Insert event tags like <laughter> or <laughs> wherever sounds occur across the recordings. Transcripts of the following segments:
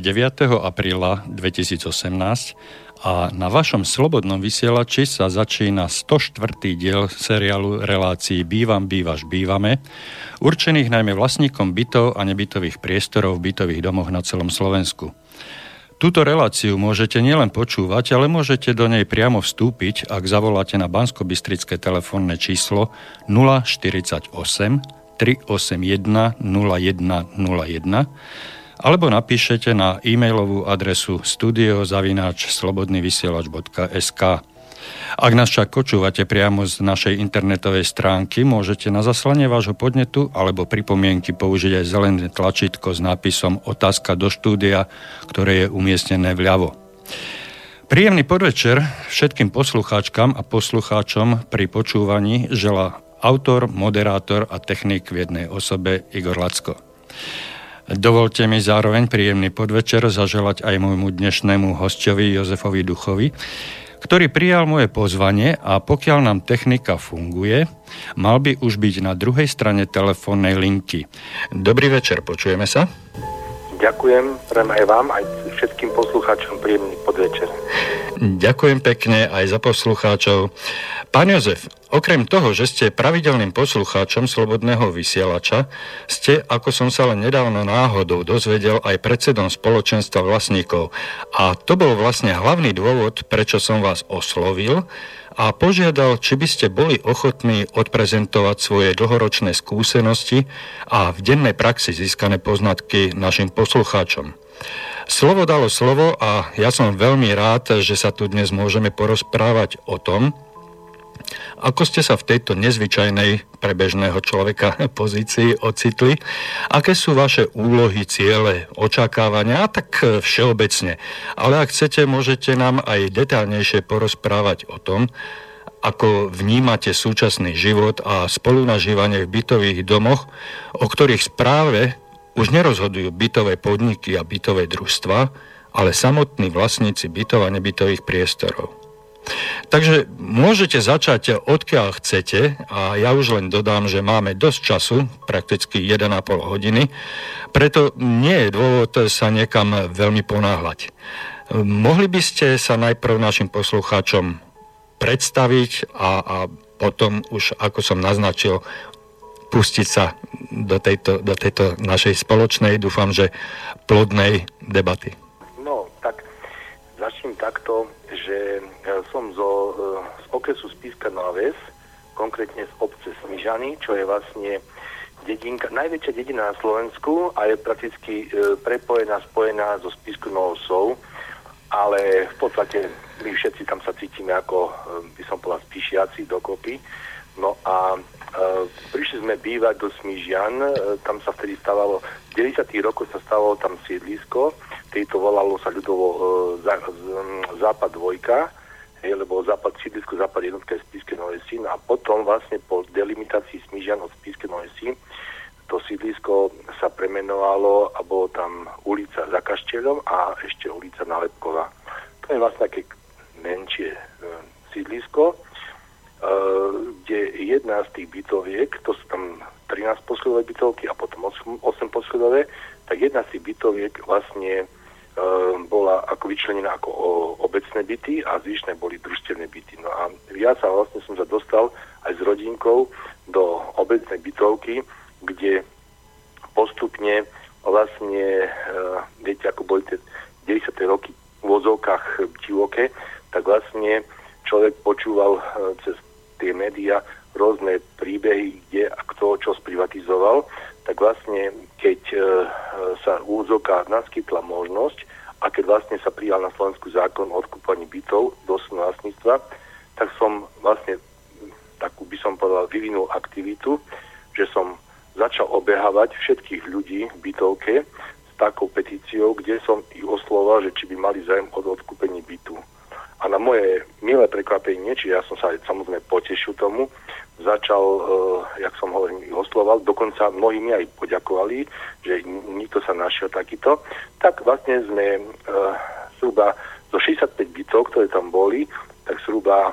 Dnes je 9. apríla 2018 a na vašom slobodnom vysielači sa začína 104. diel seriálu relácií Bývam, bývaš, bývame, určených najmä vlastníkom bytov a nebytových priestorov v bytových domoch na celom Slovensku. Túto reláciu môžete nielen počúvať, ale môžete do nej priamo vstúpiť, ak zavoláte na bansko-bystrické telefónne číslo 048 381 0101 alebo napíšete na e-mailovú adresu studiozavináčslobodnyvysielač.sk. Ak nás však počúvate priamo z našej internetovej stránky, môžete na zaslanie vášho podnetu alebo pripomienky použiť aj zelené tlačítko s nápisom Otázka do štúdia, ktoré je umiestnené vľavo. Príjemný podvečer všetkým poslucháčkam a poslucháčom pri počúvaní žela autor, moderátor a technik v jednej osobe Igor Lacko. Dovolte mi zároveň príjemný podvečer zaželať aj môjmu dnešnému hostovi Jozefovi Duchovi, ktorý prijal moje pozvanie a pokiaľ nám technika funguje, mal by už byť na druhej strane telefónnej linky. Dobrý večer, počujeme sa? Ďakujem, prajem aj vám, aj všetkým poslucháčom príjemný podvečer. Ďakujem pekne aj za poslucháčov. Pán Jozef, okrem toho, že ste pravidelným poslucháčom Slobodného vysielača, ste, ako som sa len nedávno náhodou dozvedel, aj predsedom spoločenstva vlastníkov. A to bol vlastne hlavný dôvod, prečo som vás oslovil a požiadal, či by ste boli ochotní odprezentovať svoje dlhoročné skúsenosti a v dennej praxi získané poznatky našim poslucháčom. Slovo dalo slovo a ja som veľmi rád, že sa tu dnes môžeme porozprávať o tom, ako ste sa v tejto nezvyčajnej pre bežného človeka <laughs> pozícii ocitli? Aké sú vaše úlohy, ciele, očakávania? A tak e, všeobecne. Ale ak chcete, môžete nám aj detálnejšie porozprávať o tom, ako vnímate súčasný život a spolunažívanie v bytových domoch, o ktorých správe už nerozhodujú bytové podniky a bytové družstva, ale samotní vlastníci bytov a nebytových priestorov. Takže môžete začať odkiaľ chcete a ja už len dodám, že máme dosť času, prakticky 1,5 hodiny, preto nie je dôvod sa niekam veľmi ponáhľať. Mohli by ste sa najprv našim poslucháčom predstaviť a, a potom už, ako som naznačil, pustiť sa do tejto, do tejto našej spoločnej, dúfam, že plodnej debaty. No, tak začnem takto že som zo, e, z okresu Spiska Noves, konkrétne z obce Smižany, čo je vlastne dedinka, najväčšia dedina na Slovensku a je prakticky e, prepojená, spojená so Spisku Novosou, ale v podstate my všetci tam sa cítime ako, by som povedal, spíšiaci dokopy. No a e, prišli sme bývať do Smižian, e, tam sa vtedy stávalo, v 90. rokoch sa stávalo tam sídlisko, tejto volalo sa ľudovo e, zá, z, Západ dvojka, hej, lebo západ, sídlisko Západ jednotka je Spiske Nové Sín a potom vlastne po delimitácii Smížan od Spiske Nové Sín to sídlisko sa premenovalo a bolo tam ulica za Kašteľom a ešte ulica Nalepková. To je vlastne také menšie e, sídlisko, e, kde jedna z tých bytoviek, to sú tam 13 poschodové bytovky a potom 8, 8 poschodové, tak jedna z tých bytoviek vlastne bola ako vyčlenená ako obecné byty a zvyšné boli družstevné byty. No a ja sa vlastne som sa dostal aj s rodinkou do obecnej bytovky, kde postupne vlastne, uh, viete, ako boli tie 90. roky v vozovkách divoké, tak vlastne človek počúval uh, cez tie médiá rôzne príbehy, kde a kto čo sprivatizoval, tak vlastne keď uh, sa v úzokách naskytla možnosť a keď vlastne sa prijal na Slovensku zákon o odkúpaní bytov do vlastníctva, tak som vlastne takú by som povedal vyvinul aktivitu, že som začal obehávať všetkých ľudí v bytovke s takou petíciou, kde som ich osloval, že či by mali zájem od odkúpení bytu. A na moje milé prekvapenie, či ja som sa samozrejme potešil tomu, začal, uh, jak som hovoril, osloval, dokonca mnohí mi aj poďakovali, že nikto sa našiel takýto, tak vlastne sme uh, zhruba zo 65 bytov, ktoré tam boli, tak zhruba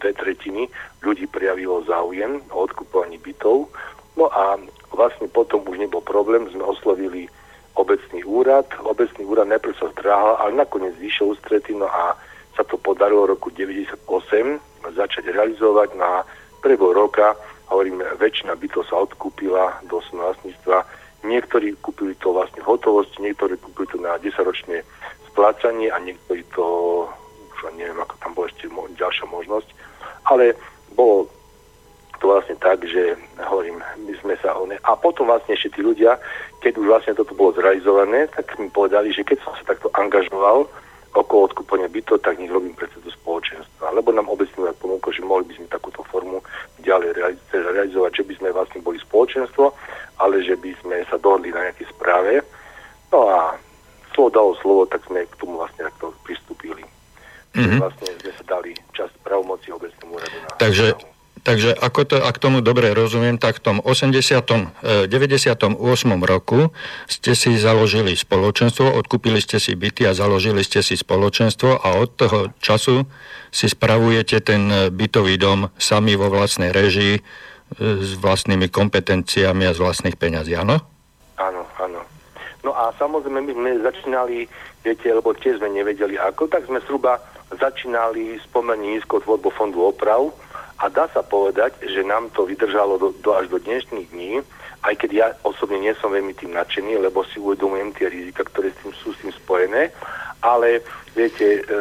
dve tretiny ľudí prijavilo záujem o odkupovaní bytov. No a vlastne potom už nebol problém, sme oslovili obecný úrad. Obecný úrad najprv sa zdráhal, ale nakoniec vyšiel ústretí, no a sa to podarilo v roku 98 začať realizovať na prvého roka. Hovorím, väčšina bytov sa odkúpila do vlastníctva. Niektorí kúpili to vlastne v hotovosti, niektorí kúpili to na 10-ročné splácanie a niektorí to, už neviem, ako tam bola ešte ďalšia možnosť. Ale bolo to vlastne tak, že hovorím, my sme sa one... A potom vlastne ešte tí ľudia, keď už vlastne toto bolo zrealizované, tak mi povedali, že keď som sa takto angažoval okolo odkúpania bytov, tak nech robím predsedu spoločenstva. Lebo nám obecne ponúkol, že mohli by sme takúto formu ďalej realizovať, že by sme vlastne boli spoločenstvo, ale že by sme sa dohodli na nejakej správe. No a slovo dalo slovo, tak sme k tomu vlastne takto pristúpili. Mm-hmm. Vlastne sme sa dali časť pravomoci obecnému úradu. Takže Takže ako to, ak tomu dobre rozumiem, tak v tom 80, 98. E, roku ste si založili spoločenstvo, odkúpili ste si byty a založili ste si spoločenstvo a od toho času si spravujete ten bytový dom sami vo vlastnej režii e, s vlastnými kompetenciami a z vlastných peňazí, áno? Áno, áno. No a samozrejme my sme začínali, viete, lebo tiež sme nevedeli ako, tak sme zhruba začínali s pomerne nízkou tvorbou fondu oprav, a dá sa povedať, že nám to vydržalo do, do až do dnešných dní, aj keď ja osobne nie som veľmi tým nadšený, lebo si uvedomujem tie rizika, ktoré s tým, sú s tým spojené, ale viete, e,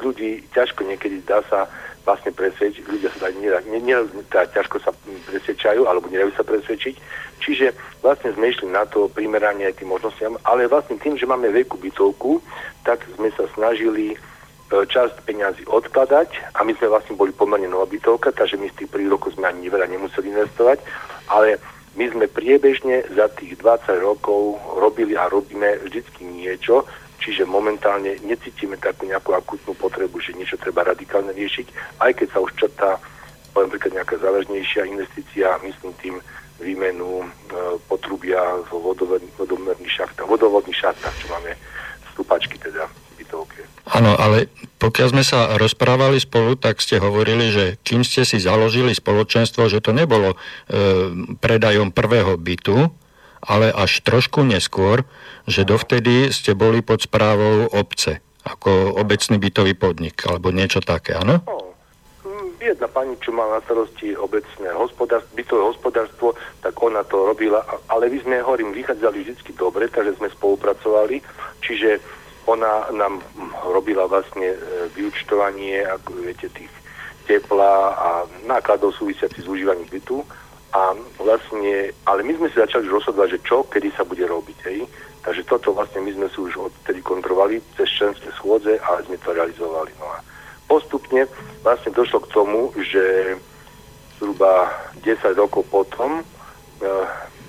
ľudí ťažko niekedy dá sa vlastne presvedčiť, ľudia sa nie, nie, nie, tá, ťažko sa presvedčajú, alebo nedajú sa presvedčiť. Čiže vlastne sme išli na to primeranie aj tým možnostiam, ale vlastne tým, že máme veľkú bytovku, tak sme sa snažili časť peňazí odkladať a my sme vlastne boli pomerne nová bytovka, takže my z tých prvých rokov sme ani veľa nemuseli investovať, ale my sme priebežne za tých 20 rokov robili a robíme vždycky niečo, čiže momentálne necítime takú nejakú akutnú potrebu, že niečo treba radikálne riešiť, aj keď sa už črtá poviem príklad nejaká závažnejšia investícia, myslím tým výmenu e, potrubia v vodovodných šachtách, vodovodných šachtách, čo máme stúpačky teda bytovke. Áno, ale pokiaľ sme sa rozprávali spolu, tak ste hovorili, že kým ste si založili spoločenstvo, že to nebolo e, predajom prvého bytu, ale až trošku neskôr, že dovtedy ste boli pod správou obce, ako obecný bytový podnik, alebo niečo také, áno? No, jedna pani, čo má na starosti obecné hospodárstvo, bytové hospodárstvo, tak ona to robila, ale my sme, hovorím, vychádzali vždy dobre, takže sme spolupracovali, čiže ona nám robila vlastne e, vyučtovanie, ako viete, tých tepla a nákladov súvisiacich s užívaním bytu. A vlastne, ale my sme si začali už rozhodovať, že čo, kedy sa bude robiť. Hej. Takže toto vlastne my sme si už odtedy kontrolovali cez členské schôdze a sme to realizovali. No a postupne vlastne došlo k tomu, že zhruba 10 rokov potom, e,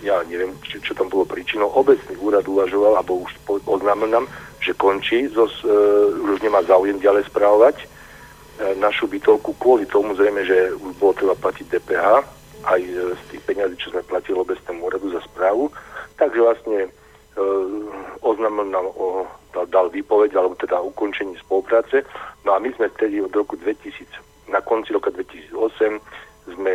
ja neviem, čo, čo tam bolo príčinou, obecný úrad uvažoval, alebo už oznámil nám, že končí, zo, uh, už nemá záujem ďalej správovať uh, našu bytovku kvôli tomu zrejme, že už bolo treba platiť DPH aj uh, z tých peniazí, čo sme platili obecnému úradu za správu. Takže vlastne uh, oznámil nám o, dal, dal výpoveď, alebo teda ukončení spolupráce. No a my sme vtedy od roku 2000, na konci roka 2008 sme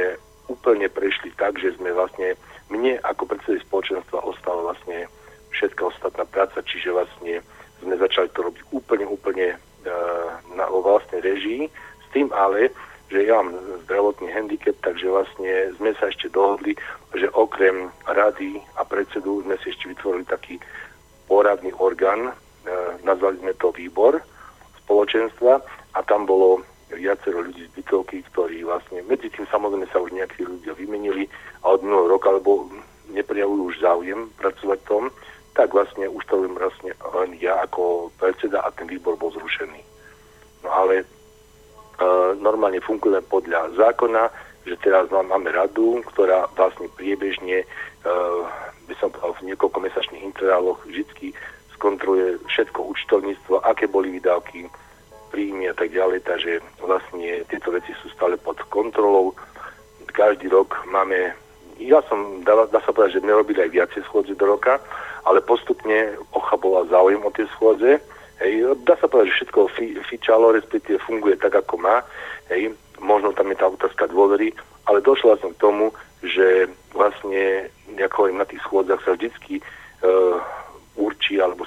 úplne prešli tak, že sme vlastne mne ako predsedy spoločenstva ostala vlastne všetká ostatná práca, čiže vlastne sme začali to robiť úplne, úplne uh, na, vo vlastnej režii, s tým ale, že ja mám zdravotný handicap, takže vlastne sme sa ešte dohodli, že okrem rady a predsedu sme si ešte vytvorili taký poradný orgán, uh, nazvali sme to výbor spoločenstva a tam bolo viacero ľudí z bytovky, ktorí vlastne, medzi tým samozrejme sa už nejakí ľudia vymenili a od minulého roka, lebo neprejavujú už záujem pracovať v tom, tak vlastne len, vlastne len ja ako predseda a ten výbor bol zrušený. No ale e, normálne fungujeme podľa zákona, že teraz máme radu, ktorá vlastne priebežne, e, by som povedal, v niekoľko mesačných interváloch vždy skontroluje všetko účtovníctvo, aké boli výdavky, príjmy a tak ďalej, takže vlastne tieto veci sú stále pod kontrolou. Každý rok máme, ja som, dá, dá sa povedať, že sme robili aj viacej schôdze do roka, ale postupne ochaboval záujem o tie schôdze. Hej, dá sa povedať, že všetko fi, fičalo, respektíve funguje tak, ako má. Hej, možno tam je tá otázka dôvery, ale došlo vlastne k tomu, že vlastne, ako na tých schôdzach sa vždycky uh, určí, alebo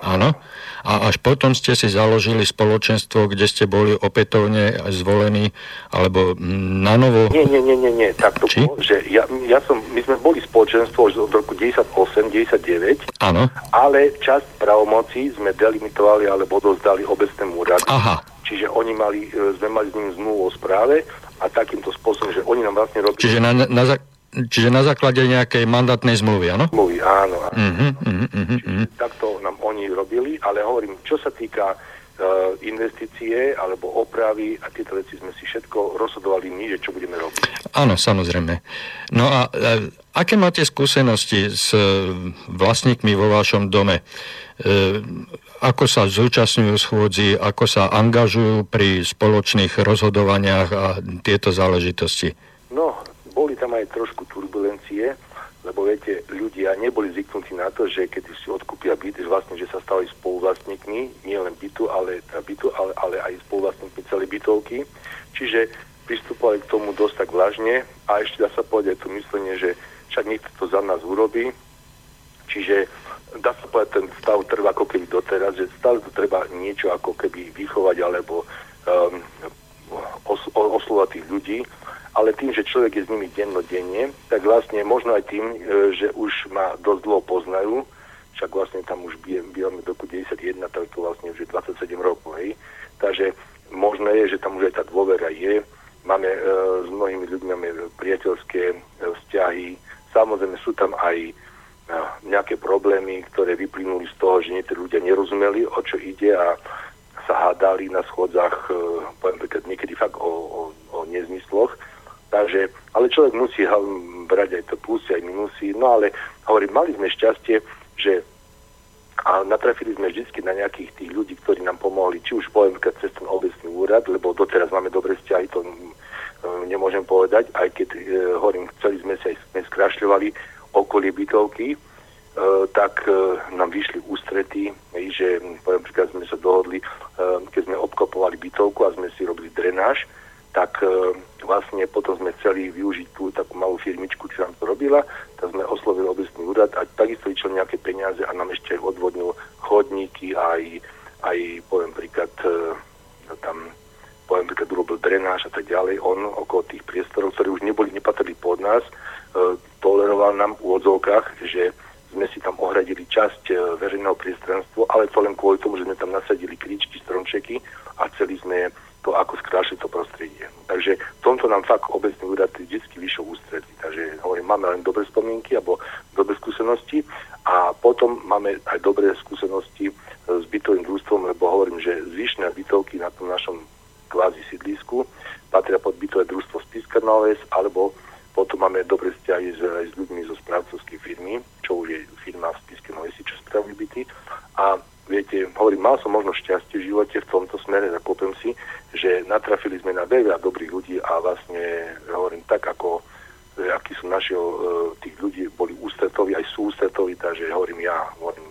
Áno. A až potom ste si založili spoločenstvo, kde ste boli opätovne zvolení, alebo na novo... Nie, nie, nie, nie, nie. tak to bolo, že ja, ja som, my sme boli spoločenstvo už od roku 98, 99, Áno. ale časť pravomocí sme delimitovali alebo odozdali obecnému úradu. Aha. Čiže oni mali, e, sme mali s ním zmluvu o správe a takýmto spôsobom, že oni nám vlastne robili... Čiže na, na, na, Čiže na základe nejakej mandátnej zmluvy, áno? Zmluvy, áno. áno. Uh-huh, uh-huh, uh-huh. Takto oni robili, ale hovorím, čo sa týka uh, investície alebo opravy a tieto veci sme si všetko rozhodovali my, že čo budeme robiť. Áno, samozrejme. No a uh, aké máte skúsenosti s uh, vlastníkmi vo vašom dome? Uh, ako sa zúčastňujú schôdzi, ako sa angažujú pri spoločných rozhodovaniach a tieto záležitosti? No, boli tam aj trošku turbulencie, lebo viete, ľudia neboli zvyknutí na to, že keď si odkúpia byt, že vlastne, že sa stali spoluvlastníkmi, nie len bytu, ale, bytu, ale, ale aj spoluvlastníkmi celej bytovky. Čiže pristupovali k tomu dosť tak vlažne a ešte dá sa povedať to myslenie, že však niekto to za nás urobí. Čiže dá sa povedať, ten stav trvá ako keby doteraz, že stále tu treba niečo ako keby vychovať alebo um, os, oslovať tých ľudí ale tým, že človek je s nimi dennodenne, tak vlastne možno aj tým, e, že už ma dosť dlho poznajú, však vlastne tam už bývame do roku 91, tak to vlastne už je 27 rokov, hej. Takže možné je, že tam už aj tá dôvera je. Máme e, s mnohými ľuďmi máme priateľské e, vzťahy. Samozrejme sú tam aj e, nejaké problémy, ktoré vyplynuli z toho, že niektorí ľudia nerozumeli, o čo ide a sa hádali na schodzách, e, poviem niekedy fakt o, o, o nezmysloch. Takže, ale človek musí brať aj to plusy, aj minusy. No ale hovorím, mali sme šťastie, že a natrafili sme vždy na nejakých tých ľudí, ktorí nám pomohli, či už poviem cez ten obecný úrad, lebo doteraz máme dobré vzťahy, to e, nemôžem povedať, aj keď e, hovorím, chceli sme sa aj sme skrašľovali okolie bytovky, e, tak e, nám vyšli ústrety, že poviem príklad sme sa dohodli, e, keď sme obkopovali bytovku a sme si robili drenáž, tak e, vlastne potom sme chceli využiť tú takú malú firmičku, čo nám to robila, tak sme oslovili obecný úrad a takisto vyčil nejaké peniaze a nám ešte odvodnil chodníky aj, aj poviem príklad e, tam poviem príklad urobil drenáž a tak ďalej, on okolo tých priestorov, ktoré už neboli, nepatrili pod nás, e, toleroval nám v úvodzovkách, že sme si tam ohradili časť e, verejného priestranstva, ale to len kvôli tomu, že sme tam nasadili kríčky, stromčeky a chceli sme to, ako skrášiť to prostredie. Takže v tomto nám fakt obecný úrad vždy vyšiel ústredí. Takže hovorím, máme len dobré spomienky alebo dobré skúsenosti a potom máme aj dobré skúsenosti s bytovým družstvom, lebo hovorím, že zvyšné bytovky na tom našom kvázi sídlisku patria pod bytové družstvo Spiska Noves, alebo potom máme dobré vzťahy s, s ľuďmi zo správcovskej firmy, čo už je firma v Spiske Novesi, čo spravujú byty. A viete, hovorím, mal som možno šťastie v živote v tomto smere, zakopem si, na veľa dobrých ľudí a vlastne, hovorím, tak ako e, aký som našiel tých ľudí, boli ústretoví, aj sú ústretoví, takže hovorím, ja hovorím,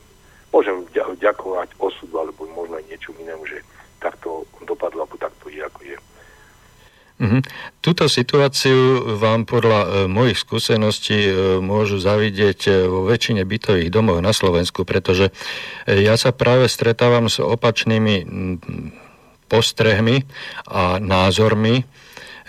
môžem ďakovať osudu, alebo možno aj niečo inému, že takto dopadlo, alebo takto je, ako je. Mm-hmm. Túto situáciu vám podľa e, mojich skúseností e, môžu zavidieť e, vo väčšine bytových domov na Slovensku, pretože e, ja sa práve stretávam s opačnými m, postrehmi a názormi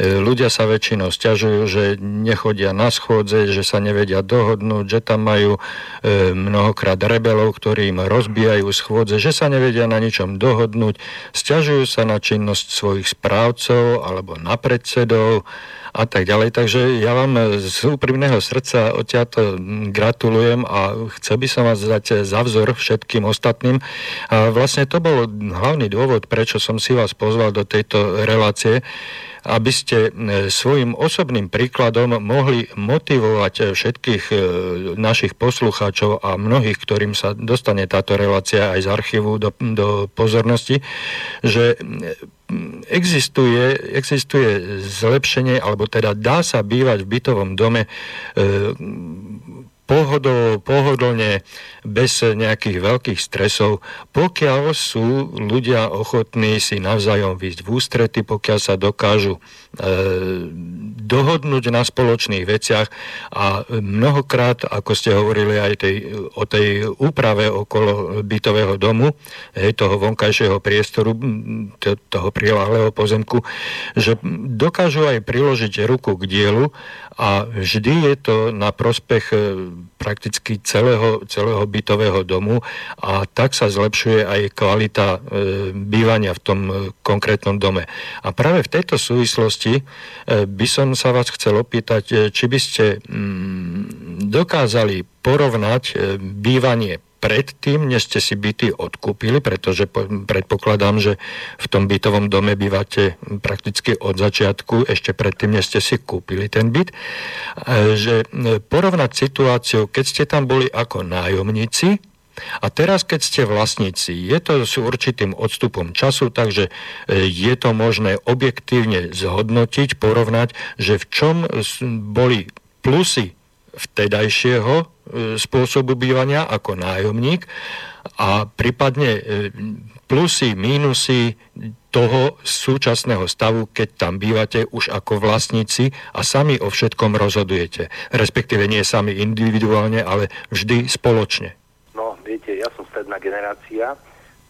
ľudia sa väčšinou stiažujú, že nechodia na schôdze, že sa nevedia dohodnúť, že tam majú e, mnohokrát rebelov, ktorí im rozbijajú schôdze, že sa nevedia na ničom dohodnúť, stiažujú sa na činnosť svojich správcov alebo na predsedov a tak ďalej. Takže ja vám z úprimného srdca odtiaľto gratulujem a chcel by som vás dať za vzor všetkým ostatným. A vlastne to bol hlavný dôvod, prečo som si vás pozval do tejto relácie, aby ste e, svojim osobným príkladom mohli motivovať e, všetkých e, našich poslucháčov a mnohých, ktorým sa dostane táto relácia aj z archívu do, do pozornosti, že existuje, existuje zlepšenie, alebo teda dá sa bývať v bytovom dome pohodl, pohodlne, bez nejakých veľkých stresov, pokiaľ sú ľudia ochotní si navzájom výjsť v ústrety, pokiaľ sa dokážu e, dohodnúť na spoločných veciach a mnohokrát, ako ste hovorili aj tej, o tej úprave okolo bytového domu, hej, toho vonkajšieho priestoru, toho priláhlého pozemku, že dokážu aj priložiť ruku k dielu a vždy je to na prospech e, prakticky celého, celého bytového domu a tak sa zlepšuje aj kvalita e, bývania v tom e, konkrétnom dome. A práve v tejto súvislosti by som sa vás chcel opýtať, či by ste mm, dokázali porovnať bývanie predtým, než ste si byty odkúpili, pretože predpokladám, že v tom bytovom dome bývate prakticky od začiatku, ešte predtým, než ste si kúpili ten byt, e, že e, porovnať situáciu, keď ste tam boli ako nájomníci, a teraz, keď ste vlastníci, je to s určitým odstupom času, takže e, je to možné objektívne zhodnotiť, porovnať, že v čom boli plusy vtedajšieho spôsobu bývania ako nájomník a prípadne e, plusy, mínusy toho súčasného stavu, keď tam bývate už ako vlastníci a sami o všetkom rozhodujete. Respektíve nie sami individuálne, ale vždy spoločne. No, viete, ja som stredná generácia,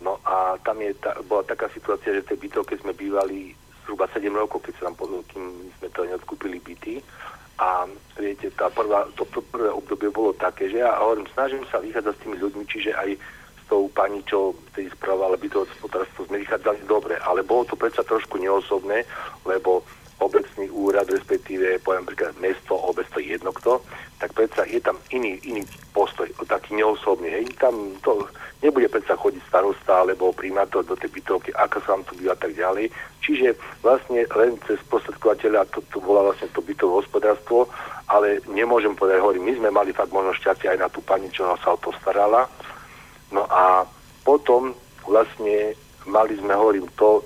no a tam je ta, bola taká situácia, že v tej bytovke sme bývali zhruba 7 rokov, keď sa tam, kým sme to neodkúpili byty a viete, tá prvá, to, prvé obdobie bolo také, že ja hovorím, snažím sa vychádzať s tými ľuďmi, čiže aj s tou pani, čo vtedy správala bytové hospodárstvo, sme vychádzali dobre, ale bolo to predsa trošku neosobné, lebo obecný úrad, respektíve poviem príklad mesto, obec, to je jedno kto, tak predsa je tam iný, iný postoj, taký neosobný. Hej. Tam to nebude predsa chodiť starosta alebo primátor do tej bytovky, ako sa vám tu býva tak ďalej. Čiže vlastne len cez prostredkovateľa to, to bola vlastne to bytové hospodárstvo, ale nemôžem povedať, hovorím, my sme mali fakt možno šťastie aj na tú pani, čo sa o to starala. No a potom vlastne mali sme, hovorím, to,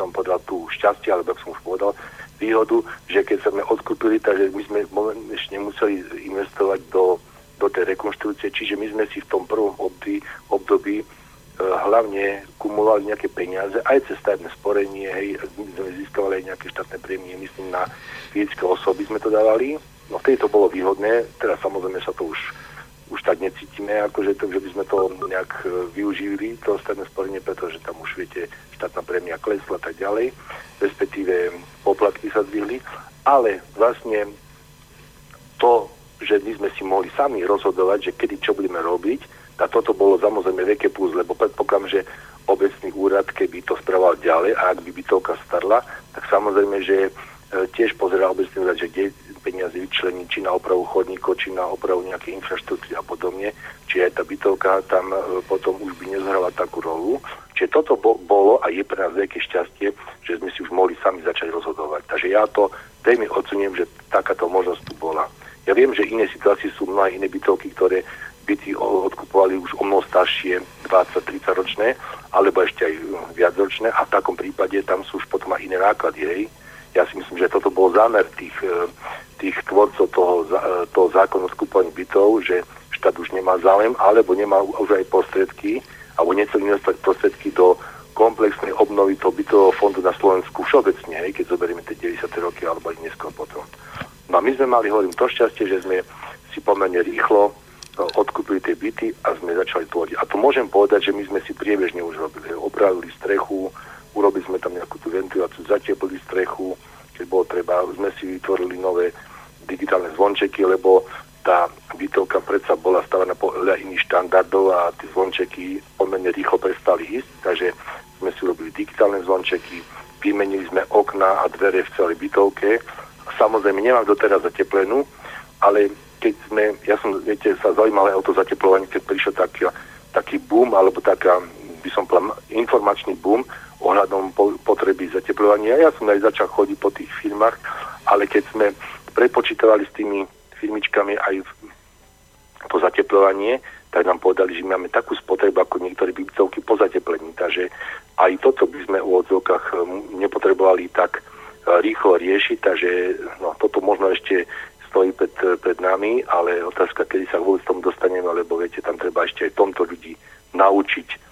som povedal tú šťastie, alebo som už povedal, výhodu, že keď sme odkúpili, takže my sme ešte nemuseli investovať do, do tej rekonštrukcie, čiže my sme si v tom prvom období, období e, hlavne kumulovali nejaké peniaze, aj cez stavebné sporenie, hej, sme získavali aj nejaké štátne prémie, myslím na fyzické osoby sme to dávali, no vtedy to bolo výhodné, teraz samozrejme sa to už už tak necítime, akože to, že by sme to nejak e, využili, to stavebné sporenie, pretože tam už viete, štátna prémia klesla tak ďalej, respektíve poplatky sa zdvihli, ale vlastne to, že my sme si mohli sami rozhodovať, že kedy čo budeme robiť, a toto bolo samozrejme veľké plus, lebo predpokladám, že obecný úrad, keby to správal ďalej a ak by bytovka starla, tak samozrejme, že e, tiež pozeral obecný úrad, že kde peniaze vyčleniť či na opravu chodníkov, či na opravu nejakej infraštruktúry a podobne, či aj tá bytovka tam e, potom už by nezhrala takú rolu. Čiže toto bolo a je pre nás veľké šťastie, že sme si už mohli sami začať rozhodovať. Takže ja to veľmi ocenujem, že takáto možnosť tu bola. Ja viem, že iné situácie sú mnohé iné bytovky, ktoré byty odkupovali už o mnoho staršie, 20-30 ročné, alebo ešte aj viac ročné a v takom prípade tam sú už potom aj iné náklady. Hej. Ja si myslím, že toto bol zámer tých, e, tých tvorcov toho, e, toho zákonu skupovaní bytov, že štát už nemá záujem, alebo nemá už aj prostriedky, alebo nechceli investovať prostriedky do komplexnej obnovy toho bytového fondu na Slovensku všeobecne, hej, keď zoberieme tie 90. roky alebo aj neskôr potom. No a my sme mali, hovorím, to šťastie, že sme si pomerne rýchlo e, odkúpili tie byty a sme začali tvoriť. A to môžem povedať, že my sme si priebežne už robili. Opravili strechu, urobili sme tam nejakú tú ventiláciu, zateplili strechu, keď bolo treba, sme si vytvorili nové digitálne zvončeky, lebo tá bytovka predsa bola stavaná podľa iných štandardov a tie zvončeky pomerne rýchlo prestali ísť, takže sme si robili digitálne zvončeky, vymenili sme okna a dvere v celej bytovke. Samozrejme, nemám doteraz zateplenú, ale keď sme, ja som, viete, sa zaujímal aj o to zateplovanie, keď prišiel taký, taký boom, alebo taká, by som povedal, informačný boom ohľadom po, potreby zateplovania. Ja som aj začal chodiť po tých firmách, ale keď sme prepočítavali s tými firmičkami aj to zateplovanie, tak nám povedali, že máme takú spotrebu ako niektoré bytovky po zateplení. Takže aj toto by sme v odzvukách nepotrebovali tak rýchlo riešiť, takže no, toto možno ešte stojí pred, pred nami, ale otázka, kedy sa vôbec tomu dostaneme, lebo viete, tam treba ešte aj tomto ľudí naučiť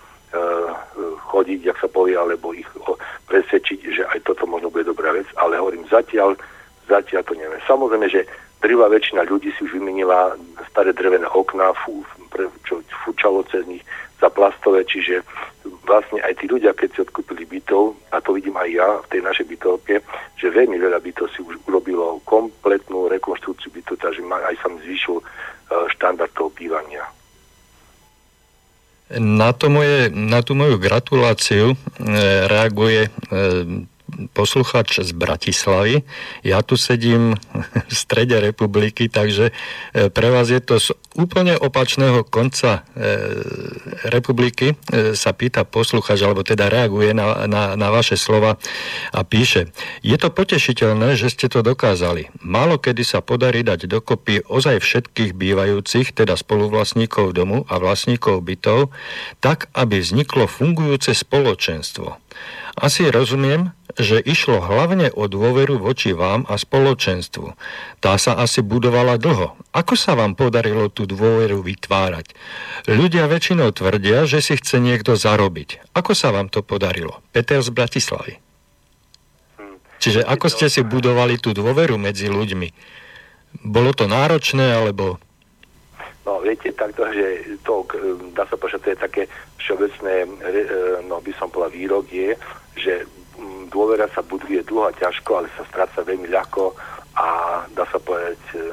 chodiť, jak sa povie, alebo ich presvedčiť, že aj toto možno bude dobrá vec, ale hovorím, zatiaľ, zatiaľ to neviem. Samozrejme, že drvá väčšina ľudí si už vymenila staré drevené okná, fú, pre, čo fúčalo cez nich za plastové, čiže vlastne aj tí ľudia, keď si odkúpili bytov, a to vidím aj ja v tej našej bytovke, že veľmi veľa bytov si už urobilo kompletnú rekonštrukciu bytov, takže aj sa zvýšil e, štandard toho bývania. Na, to moje, na tú moju gratuláciu e, reaguje e, posluchač z Bratislavy. Ja tu sedím <laughs> v strede republiky, takže e, pre vás je to z úplne opačného konca e, republiky. E, sa pýta posluchač, alebo teda reaguje na, na, na vaše slova a píše. Je to potešiteľné, že ste to dokázali. Málo kedy sa podarí dať dokopy ozaj všetkých bývajúcich, teda spoluvlastníkov domu a vlastníkov bytov, tak, aby vzniklo fungujúce spoločenstvo. Asi rozumiem, že išlo hlavne o dôveru voči vám a spoločenstvu. Tá sa asi budovala dlho. Ako sa vám podarilo tú dôveru vytvárať? Ľudia väčšinou tvrdia, že si chce niekto zarobiť. Ako sa vám to podarilo? Peter z Bratislavy. Hm. Čiže ako ste si budovali tú dôveru medzi ľuďmi? Bolo to náročné, alebo... No, viete, takto, že to, dá sa povedať, to je také všeobecné, e, no by som povedal, výrok je, že dôvera sa buduje dlho a ťažko, ale sa stráca veľmi ľahko a dá sa povedať e,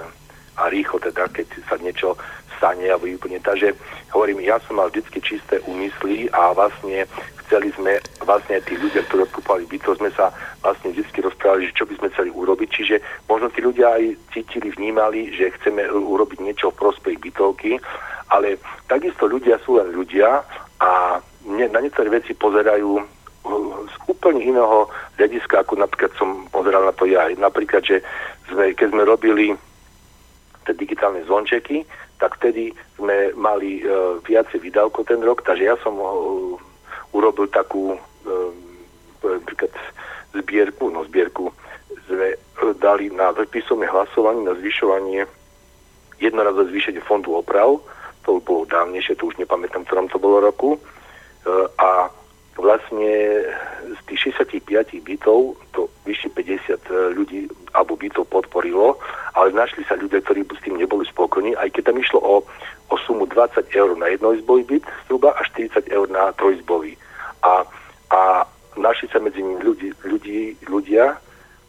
a rýchlo teda, keď sa niečo stane alebo úplne. Takže hovorím, ja som mal vždy čisté úmysly a vlastne chceli sme, vlastne tí ľudia, ktorí odkúpali byto, sme sa vlastne vždy rozprávali, že čo by sme chceli urobiť. Čiže možno tí ľudia aj cítili, vnímali, že chceme urobiť niečo v prospech bytovky, ale takisto ľudia sú len ľudia a na niektoré veci pozerajú z úplne iného hľadiska, ako napríklad som pozeral na to ja. Napríklad, že sme, keď sme robili tie digitálne zvončeky, tak vtedy sme mali uh, viacej výdavkov ten rok, takže ja som uh, urobil takú uh, napríklad zbierku, no zbierku sme uh, dali na písomné hlasovanie na zvyšovanie jednorazové zvýšenie fondu oprav, to bolo dávnejšie, to už nepamätám, v ktorom to bolo roku, uh, a vlastne z tých 65 bytov to vyššie 50 e, ľudí alebo bytov podporilo, ale našli sa ľudia, ktorí s tým neboli spokojní, aj keď tam išlo o, o sumu 20 eur na jednoizbový byt zhruba a 40 eur na trojizbový. A, a našli sa medzi nimi ľudí, ľudí, ľudia,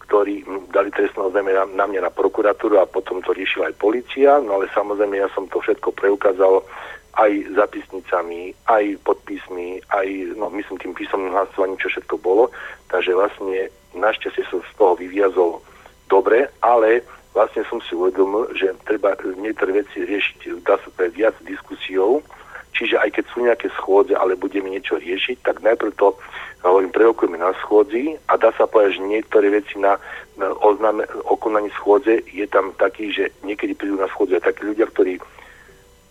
ktorí dali trestné oznámenie na, na mňa na prokuratúru a potom to riešila aj policia, no ale samozrejme ja som to všetko preukázal aj zapisnicami, aj podpismi, aj, no myslím tým písomným hlasovaním, čo všetko bolo. Takže vlastne našťastie som z toho vyviazol dobre, ale vlastne som si uvedomil, že treba niektoré veci riešiť, dá sa povedať, viac diskusiou, čiže aj keď sú nejaké schôdze, ale budeme niečo riešiť, tak najprv to hovorím, preokujeme na schôdzi a dá sa povedať, že niektoré veci na, na oznáme, okonaní schôdze je tam taký, že niekedy prídu na schôdze takí ľudia, ktorí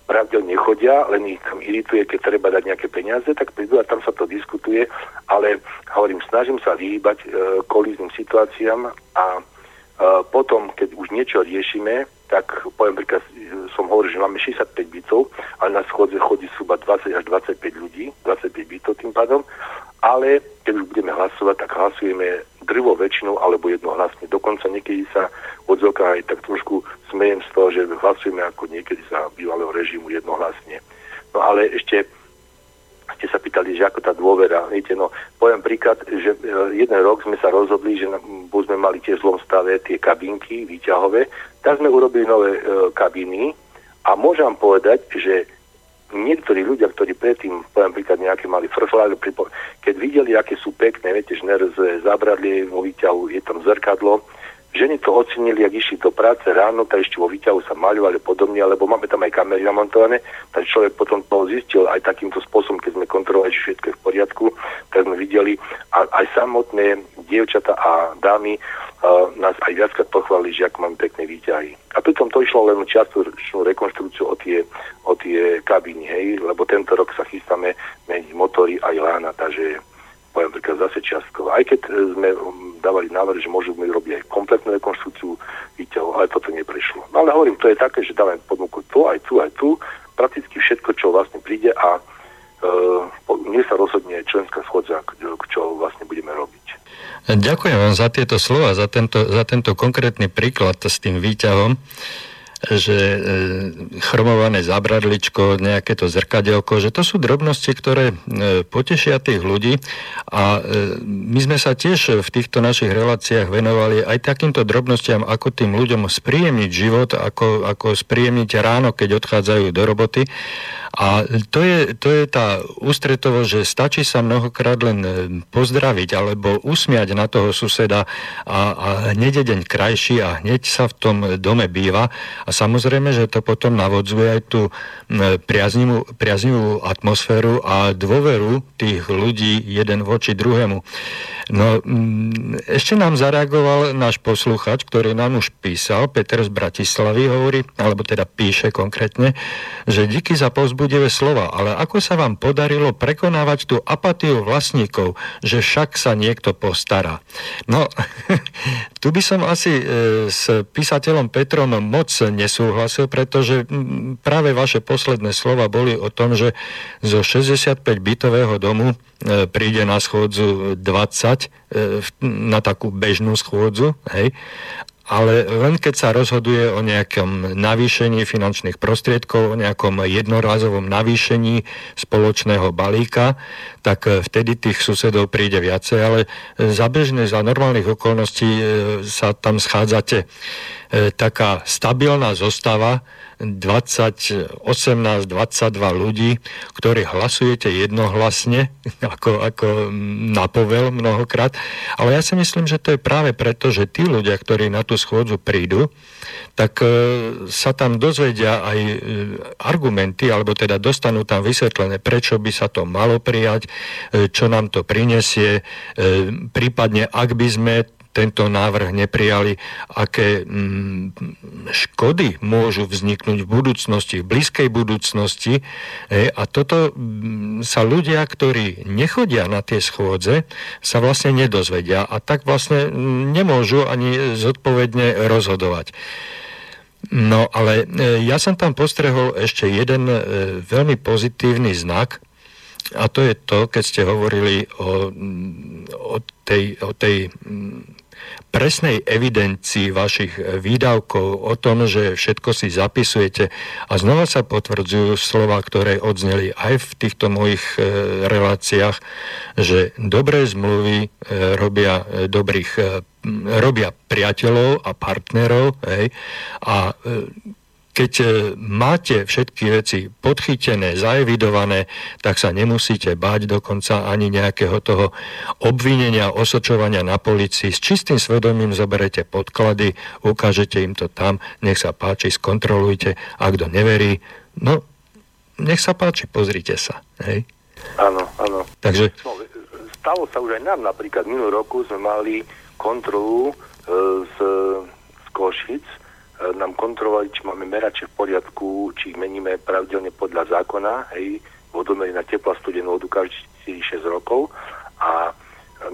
pravidelne chodia, len ich tam irituje, keď treba dať nejaké peniaze, tak prídu a tam sa to diskutuje, ale hovorím, snažím sa vyhýbať e, kolízným situáciám a e, potom, keď už niečo riešime, tak poviem príklad, som hovoril, že máme 65 bytov, ale na schodze chodí zhruba 20 až 25 ľudí, 25 bytov tým pádom, ale keď už budeme hlasovať, tak hlasujeme drvo väčšinou alebo jednohlasne. Dokonca niekedy sa odzvoka aj tak trošku smejem z toho, že hlasujeme ako niekedy za bývalého režimu jednohlasne. No ale ešte ste sa pýtali, že ako tá dôvera. Viete, no, poviem príklad, že e, jeden rok sme sa rozhodli, že sme mali tiež v zlom stave tie kabinky výťahové, tak sme urobili nové e, kabiny a môžem povedať, že niektorí ľudia, ktorí predtým, poviem príklad, nejaké mali frfláge, keď videli, aké sú pekné, viete, že zabradlie vo výťahu, je tam zrkadlo, ženy to ocenili, ak išli do práce ráno, tak ešte vo výťahu sa maľovali podobne, alebo máme tam aj kamery namontované, tak človek potom to zistil aj takýmto spôsobom, keď sme kontrolovali, že všetko je v poriadku, tak sme videli a aj samotné dievčata a dámy uh, nás aj viackrát pochválili, že ako máme pekné výťahy. A pritom to išlo len čiastočnú rekonštrukciu o tie, o tie kabiny, hej, lebo tento rok sa chystáme meniť motory aj lána, takže poviem príklad zase čiastkovo. Aj keď e, sme dávali návrh, že môžeme robiť aj kompletnú rekonštrukciu výťahov, ale toto neprešlo. No ale hovorím, to je také, že dávame podmuku tu, aj tu, aj tu, prakticky všetko, čo vlastne príde a mne sa rozhodne členská schodza, čo vlastne budeme robiť. Ďakujem vám za tieto slova, za tento, za tento konkrétny príklad s tým výťahom že e, chromované zabradličko, nejaké to zrkadielko, že to sú drobnosti, ktoré e, potešia tých ľudí a e, my sme sa tiež v týchto našich reláciách venovali aj takýmto drobnostiam, ako tým ľuďom spríjemniť život, ako, ako spríjemniť ráno, keď odchádzajú do roboty a to je, to je tá ústretovo, že stačí sa mnohokrát len pozdraviť alebo usmiať na toho suseda a, a hneď je deň krajší a hneď sa v tom dome býva. A samozrejme, že to potom navodzuje aj tú priaznivú, priaznivú atmosféru a dôveru tých ľudí jeden voči druhému. No, ešte nám zareagoval náš posluchač, ktorý nám už písal, Peter z Bratislavy hovorí, alebo teda píše konkrétne, že díky za povzbudivé slova, ale ako sa vám podarilo prekonávať tú apatiu vlastníkov, že však sa niekto postará. No, <laughs> tu by som asi e, s písateľom Petrom moc nesúhlasil, pretože práve vaše posledné slova boli o tom, že zo 65 bytového domu E, príde na schôdzu 20 e, na takú bežnú schôdzu, hej, ale len keď sa rozhoduje o nejakom navýšení finančných prostriedkov, o nejakom jednorázovom navýšení spoločného balíka, tak e, vtedy tých susedov príde viacej, ale za bežné, za normálnych okolností sa tam schádzate taká stabilná zostava, 20, 18, 22 ľudí, ktorí hlasujete jednohlasne, <laughs> ako, ako na povel mnohokrát. Ale ja si myslím, že to je práve preto, že tí ľudia, ktorí na tú schôdzu prídu, tak e, sa tam dozvedia aj e, argumenty, alebo teda dostanú tam vysvetlené, prečo by sa to malo prijať, e, čo nám to prinesie, e, prípadne ak by sme tento návrh neprijali, aké mm, škody môžu vzniknúť v budúcnosti, v blízkej budúcnosti. E, a toto mm, sa ľudia, ktorí nechodia na tie schôdze, sa vlastne nedozvedia a tak vlastne mm, nemôžu ani zodpovedne rozhodovať. No ale e, ja som tam postrehol ešte jeden e, veľmi pozitívny znak, a to je to, keď ste hovorili o, mm, o tej, o tej presnej evidencii vašich výdavkov, o tom, že všetko si zapisujete. A znova sa potvrdzujú slova, ktoré odzneli aj v týchto mojich e, reláciách, že dobré zmluvy e, robia e, dobrých robia priateľov a partnerov hej, a keď e, máte všetky veci podchytené, zaevidované, tak sa nemusíte báť dokonca ani nejakého toho obvinenia, osočovania na policii. S čistým svedomím zoberete podklady, ukážete im to tam, nech sa páči, skontrolujte. A kto neverí, no, nech sa páči, pozrite sa. Hej? Áno, áno. Takže... No, stalo sa už aj nám, napríklad minulý roku sme mali kontrolu e, z, z Košic, nám kontrolovali, či máme merače v poriadku, či meníme pravidelne podľa zákona, hej, vodomery na teplá studenú vodu každých 6 rokov. A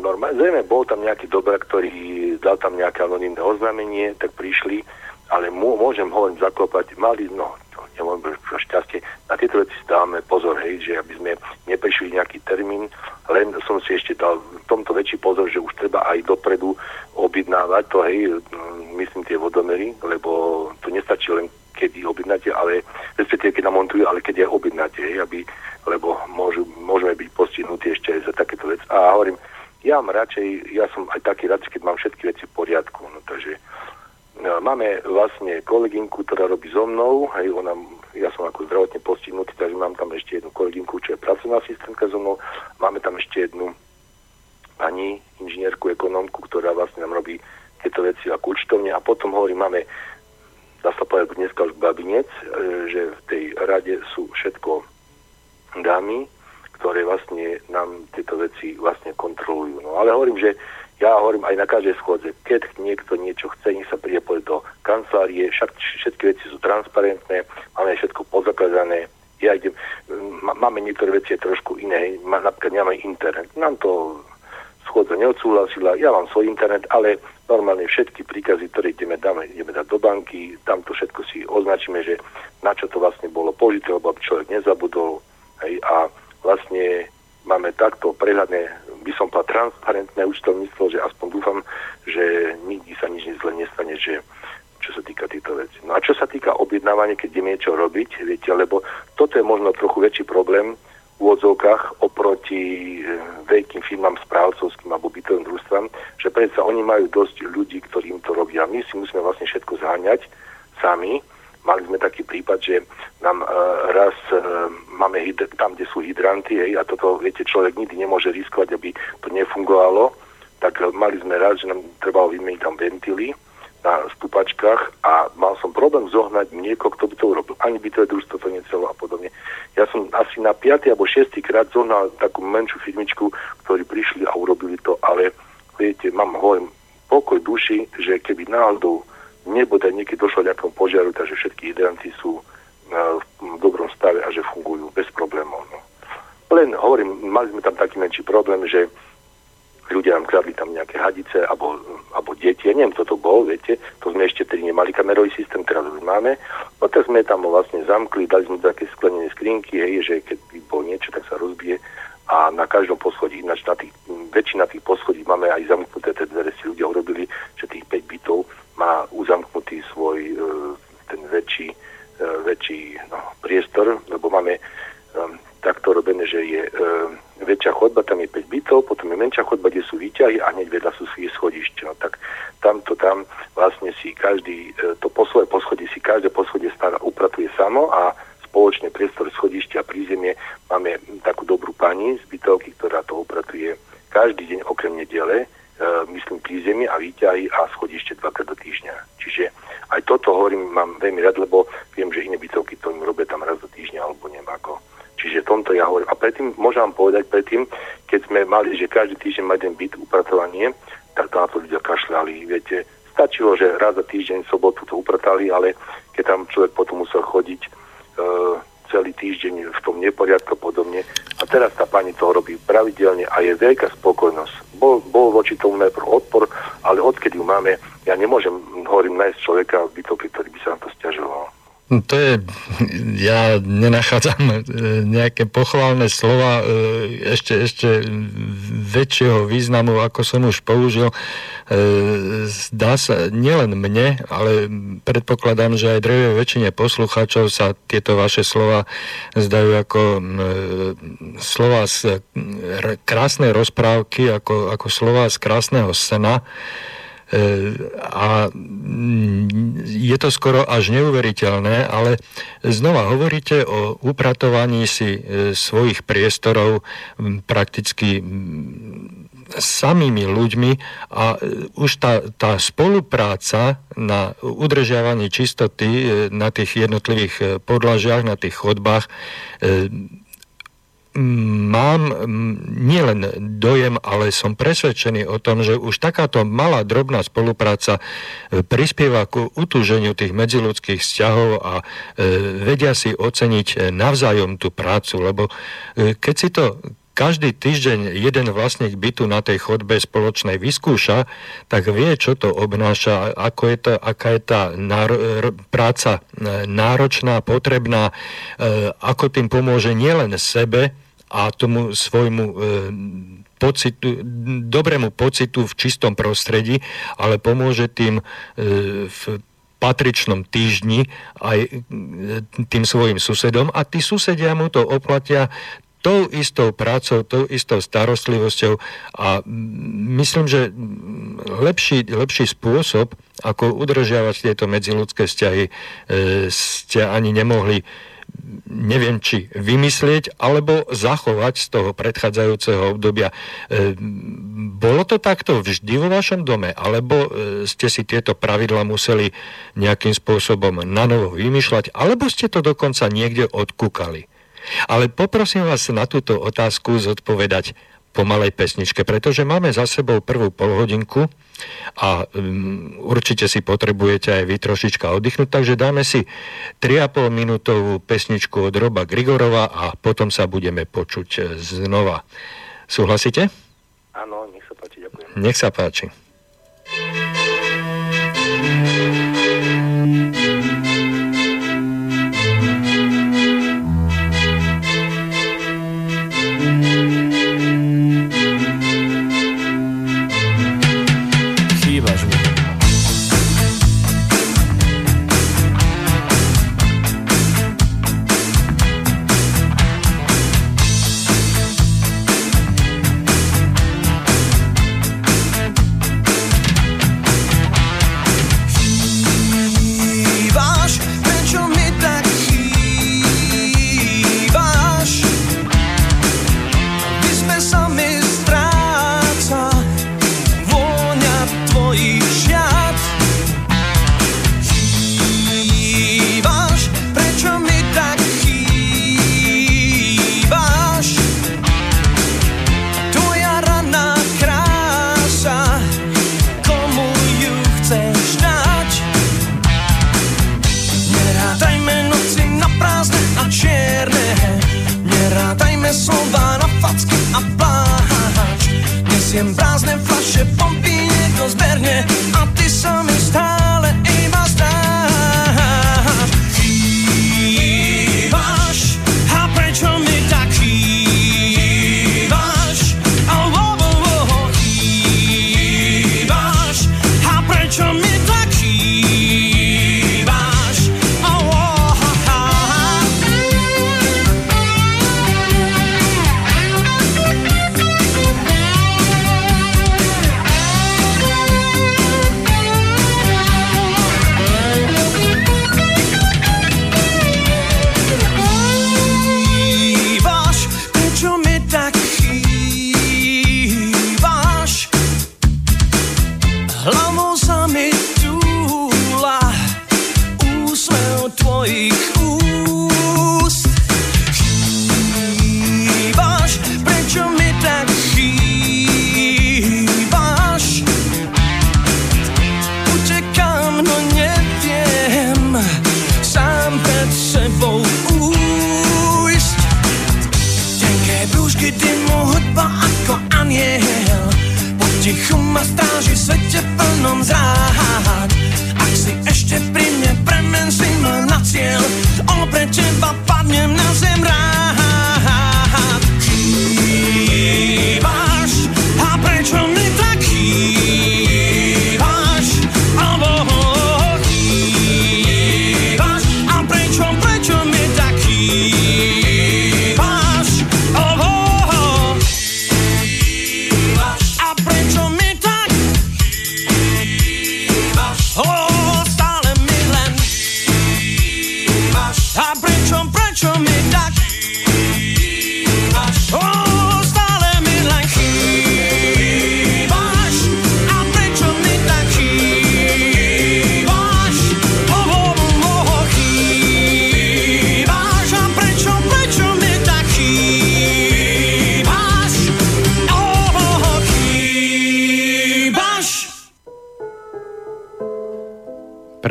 normálne, zrejme bol tam nejaký dobrá, ktorý dal tam nejaké anonimné oznámenie, tak prišli, ale môžem ho len zaklopať, mali, no, nemôžem šťastie, na tieto veci dávame pozor, hej, že aby sme neprišli nejaký termín, len som si ešte dal v tomto väčší pozor, že už treba aj dopredu objednávať to, hej, myslím tie vodomery, lebo to nestačí len ich objednáte, ale respektíve keď namontujú, ale keď aj objednáte, hej, aby, lebo môžu, môžeme byť postihnutí ešte aj za takéto vec. A hovorím, ja mám radšej, ja som aj taký rád, keď mám všetky veci v poriadku, no takže máme vlastne kolegynku, ktorá robí so mnou, hej, ona, ja som ako zdravotne postihnutý, takže mám tam ešte jednu kolegynku, čo je pracovná asistentka so mnou, máme tam ešte jednu pani inžinierku, ekonomku, ktorá vlastne nám robí tieto veci ako účtovná podobne. A potom hovorím, máme, dá sa povedať dneska už babinec, e, že v tej rade sú všetko dámy, ktoré vlastne nám tieto veci vlastne kontrolujú. No ale hovorím, že ja hovorím aj na každej schôdze, keď niekto niečo chce, nech sa príde do kancelárie, však všetky veci sú transparentné, máme všetko pozakladané, ja idem, máme niektoré veci trošku iné, napríklad nemáme internet, nám to schôdza neodsúhlasila, ja mám svoj internet, ale normálne všetky príkazy, ktoré ideme, dáme, ideme dať do banky, tam to všetko si označíme, že na čo to vlastne bolo použité, lebo aby človek nezabudol hej, a vlastne máme takto prehľadné, by som povedal, transparentné účtovníctvo, že aspoň dúfam, že nikdy sa nič zle nestane, že čo sa týka týchto vecí. No a čo sa týka objednávania, keď ideme niečo robiť, viete, lebo toto je možno trochu väčší problém v úvodzovkách oproti e, veľkým firmám správcovským alebo bytovým družstvám, že predsa oni majú dosť ľudí, ktorí im to robia. My si musíme vlastne všetko zháňať sami, Mali sme taký prípad, že nám uh, raz uh, máme tam, kde sú hydranty, hej, a toto, viete, človek nikdy nemôže riskovať, aby to nefungovalo, tak uh, mali sme raz, že nám trebalo vymeniť tam ventily na stupačkách a mal som problém zohnať mlieko, kto by to urobil. Ani by to družstvo to necelo a podobne. Ja som asi na 5. alebo 6. krát zohnal takú menšiu firmičku, ktorí prišli a urobili to, ale viete, mám hovorím pokoj duši, že keby náhodou nebude niekedy došlo nejakom požiaru, takže všetky hydranty sú e, v dobrom stave a že fungujú bez problémov. No. Len hovorím, mali sme tam taký menší problém, že ľudia nám kradli tam nejaké hadice alebo, alebo deti, ja neviem, kto to bol, viete, to sme ešte tedy nemali kamerový systém, teraz už máme, no tak sme tam vlastne zamkli, dali sme také sklenené skrinky, hej, že keď by bolo niečo, tak sa rozbije a na každom poschodí, ináč na tých, väčšina tých poschodí máme aj zamknuté tie dvere, si ľudia urobili, že tých 5 bytov má uzamknutý svoj e, ten väčší, e, väčší no, priestor, lebo máme takto robené, že je um, väčšia chodba, tam je 5 bytov, potom je menšia chodba, kde sú výťahy a hneď vedľa sú si schodište. No, tak tamto tam vlastne si každý, to posledné poschodie si každé poschodie stará upratuje samo a spoločne priestor schodišťa a prízemie máme takú dobrú pani z bytovky, ktorá to upratuje každý deň okrem nedele E, myslím, prízemie a výťahy a schodište dvakrát do týždňa. Čiže aj toto hovorím, mám veľmi rád, lebo viem, že iné bytovky to im robia tam raz do týždňa alebo neviem ako. Čiže tomto ja hovorím. A predtým, môžem vám povedať predtým, keď sme mali, že každý týždeň má jeden byt upratovanie, tak na to ľudia kašľali. Viete, stačilo, že raz za týždeň sobotu to upratali, ale keď tam človek potom musel chodiť, e, celý týždeň v tom neporiadku podobne. A teraz tá pani to robí pravidelne a je veľká spokojnosť. Bol, bol voči tomu najprv odpor, ale odkedy ju máme, ja nemôžem, hovorím, nájsť človeka v bytovke, ktorý by sa na to stiažoval. No to je, ja nenachádzam e, nejaké pochválne slova e, ešte, ešte väčšieho významu, ako som už použil. E, zdá sa, nielen mne, ale predpokladám, že aj drevej väčšine poslucháčov sa tieto vaše slova zdajú ako slova z krásnej rozprávky, ako, ako slova z krásneho sena a je to skoro až neuveriteľné, ale znova hovoríte o upratovaní si e, svojich priestorov prakticky samými ľuďmi a e, už tá, tá spolupráca na udržiavanie čistoty e, na tých jednotlivých podlažiach, na tých chodbách mám nielen dojem, ale som presvedčený o tom, že už takáto malá drobná spolupráca e, prispieva ku utúženiu tých medziludských vzťahov a e, vedia si oceniť e, navzájom tú prácu, lebo keď si to každý týždeň jeden vlastník bytu na tej chodbe spoločnej vyskúša, tak vie, čo to obnáša, ako je to, aká je tá náro, práca náročná, potrebná, ako tým pomôže nielen sebe, a tomu svojmu e, pocitu, dobrému pocitu v čistom prostredí, ale pomôže tým e, v patričnom týždni aj e, tým svojim susedom a tí susedia mu to oplatia tou istou prácou, tou istou starostlivosťou a myslím, že lepší, lepší spôsob, ako udržiavať tieto medziludské vzťahy, e, ste ani nemohli neviem, či vymyslieť, alebo zachovať z toho predchádzajúceho obdobia. E, bolo to takto vždy vo vašom dome, alebo e, ste si tieto pravidla museli nejakým spôsobom na novo vymýšľať, alebo ste to dokonca niekde odkúkali? Ale poprosím vás na túto otázku zodpovedať po malej pesničke, pretože máme za sebou prvú polhodinku a um, určite si potrebujete aj vy trošička oddychnúť, takže dáme si 3,5 minútovú pesničku od Roba Grigorova a potom sa budeme počuť znova. Súhlasíte? Áno, nech sa páči, ďakujem. Nech sa páči.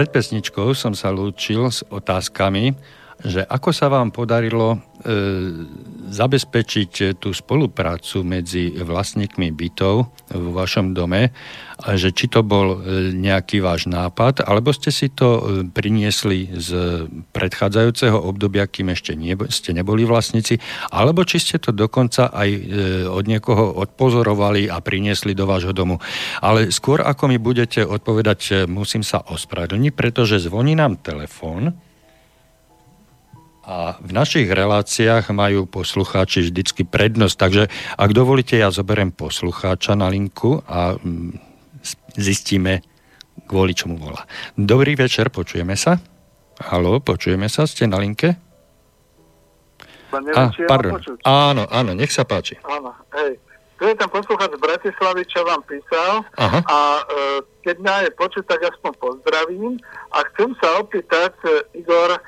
Pesničkou som sa lúčil s otázkami, že ako sa vám podarilo e, zabezpečiť tú spoluprácu medzi vlastníkmi bytov vo vašom dome, a že či to bol e, nejaký váš nápad, alebo ste si to e, priniesli z predchádzajúceho obdobia, kým ešte nie, ste neboli vlastníci, alebo či ste to dokonca aj e, od niekoho odpozorovali a priniesli do vášho domu. Ale skôr ako mi budete odpovedať, musím sa ospravedlniť, pretože zvoní nám telefón, a v našich reláciách majú poslucháči vždycky prednosť, takže ak dovolíte, ja zoberiem poslucháča na linku a mm, zistíme, kvôli čomu volá. Dobrý večer, počujeme sa? Halo, počujeme sa, ste na linke? Neviem, A, pardon. Áno, áno, nech sa páči. Áno, hej. Tu je ten poslucháč z Bratislavy, čo vám písal Aha. a e, keď mňa je počuť, tak aspoň pozdravím a chcem sa opýtať, e, Igor, e,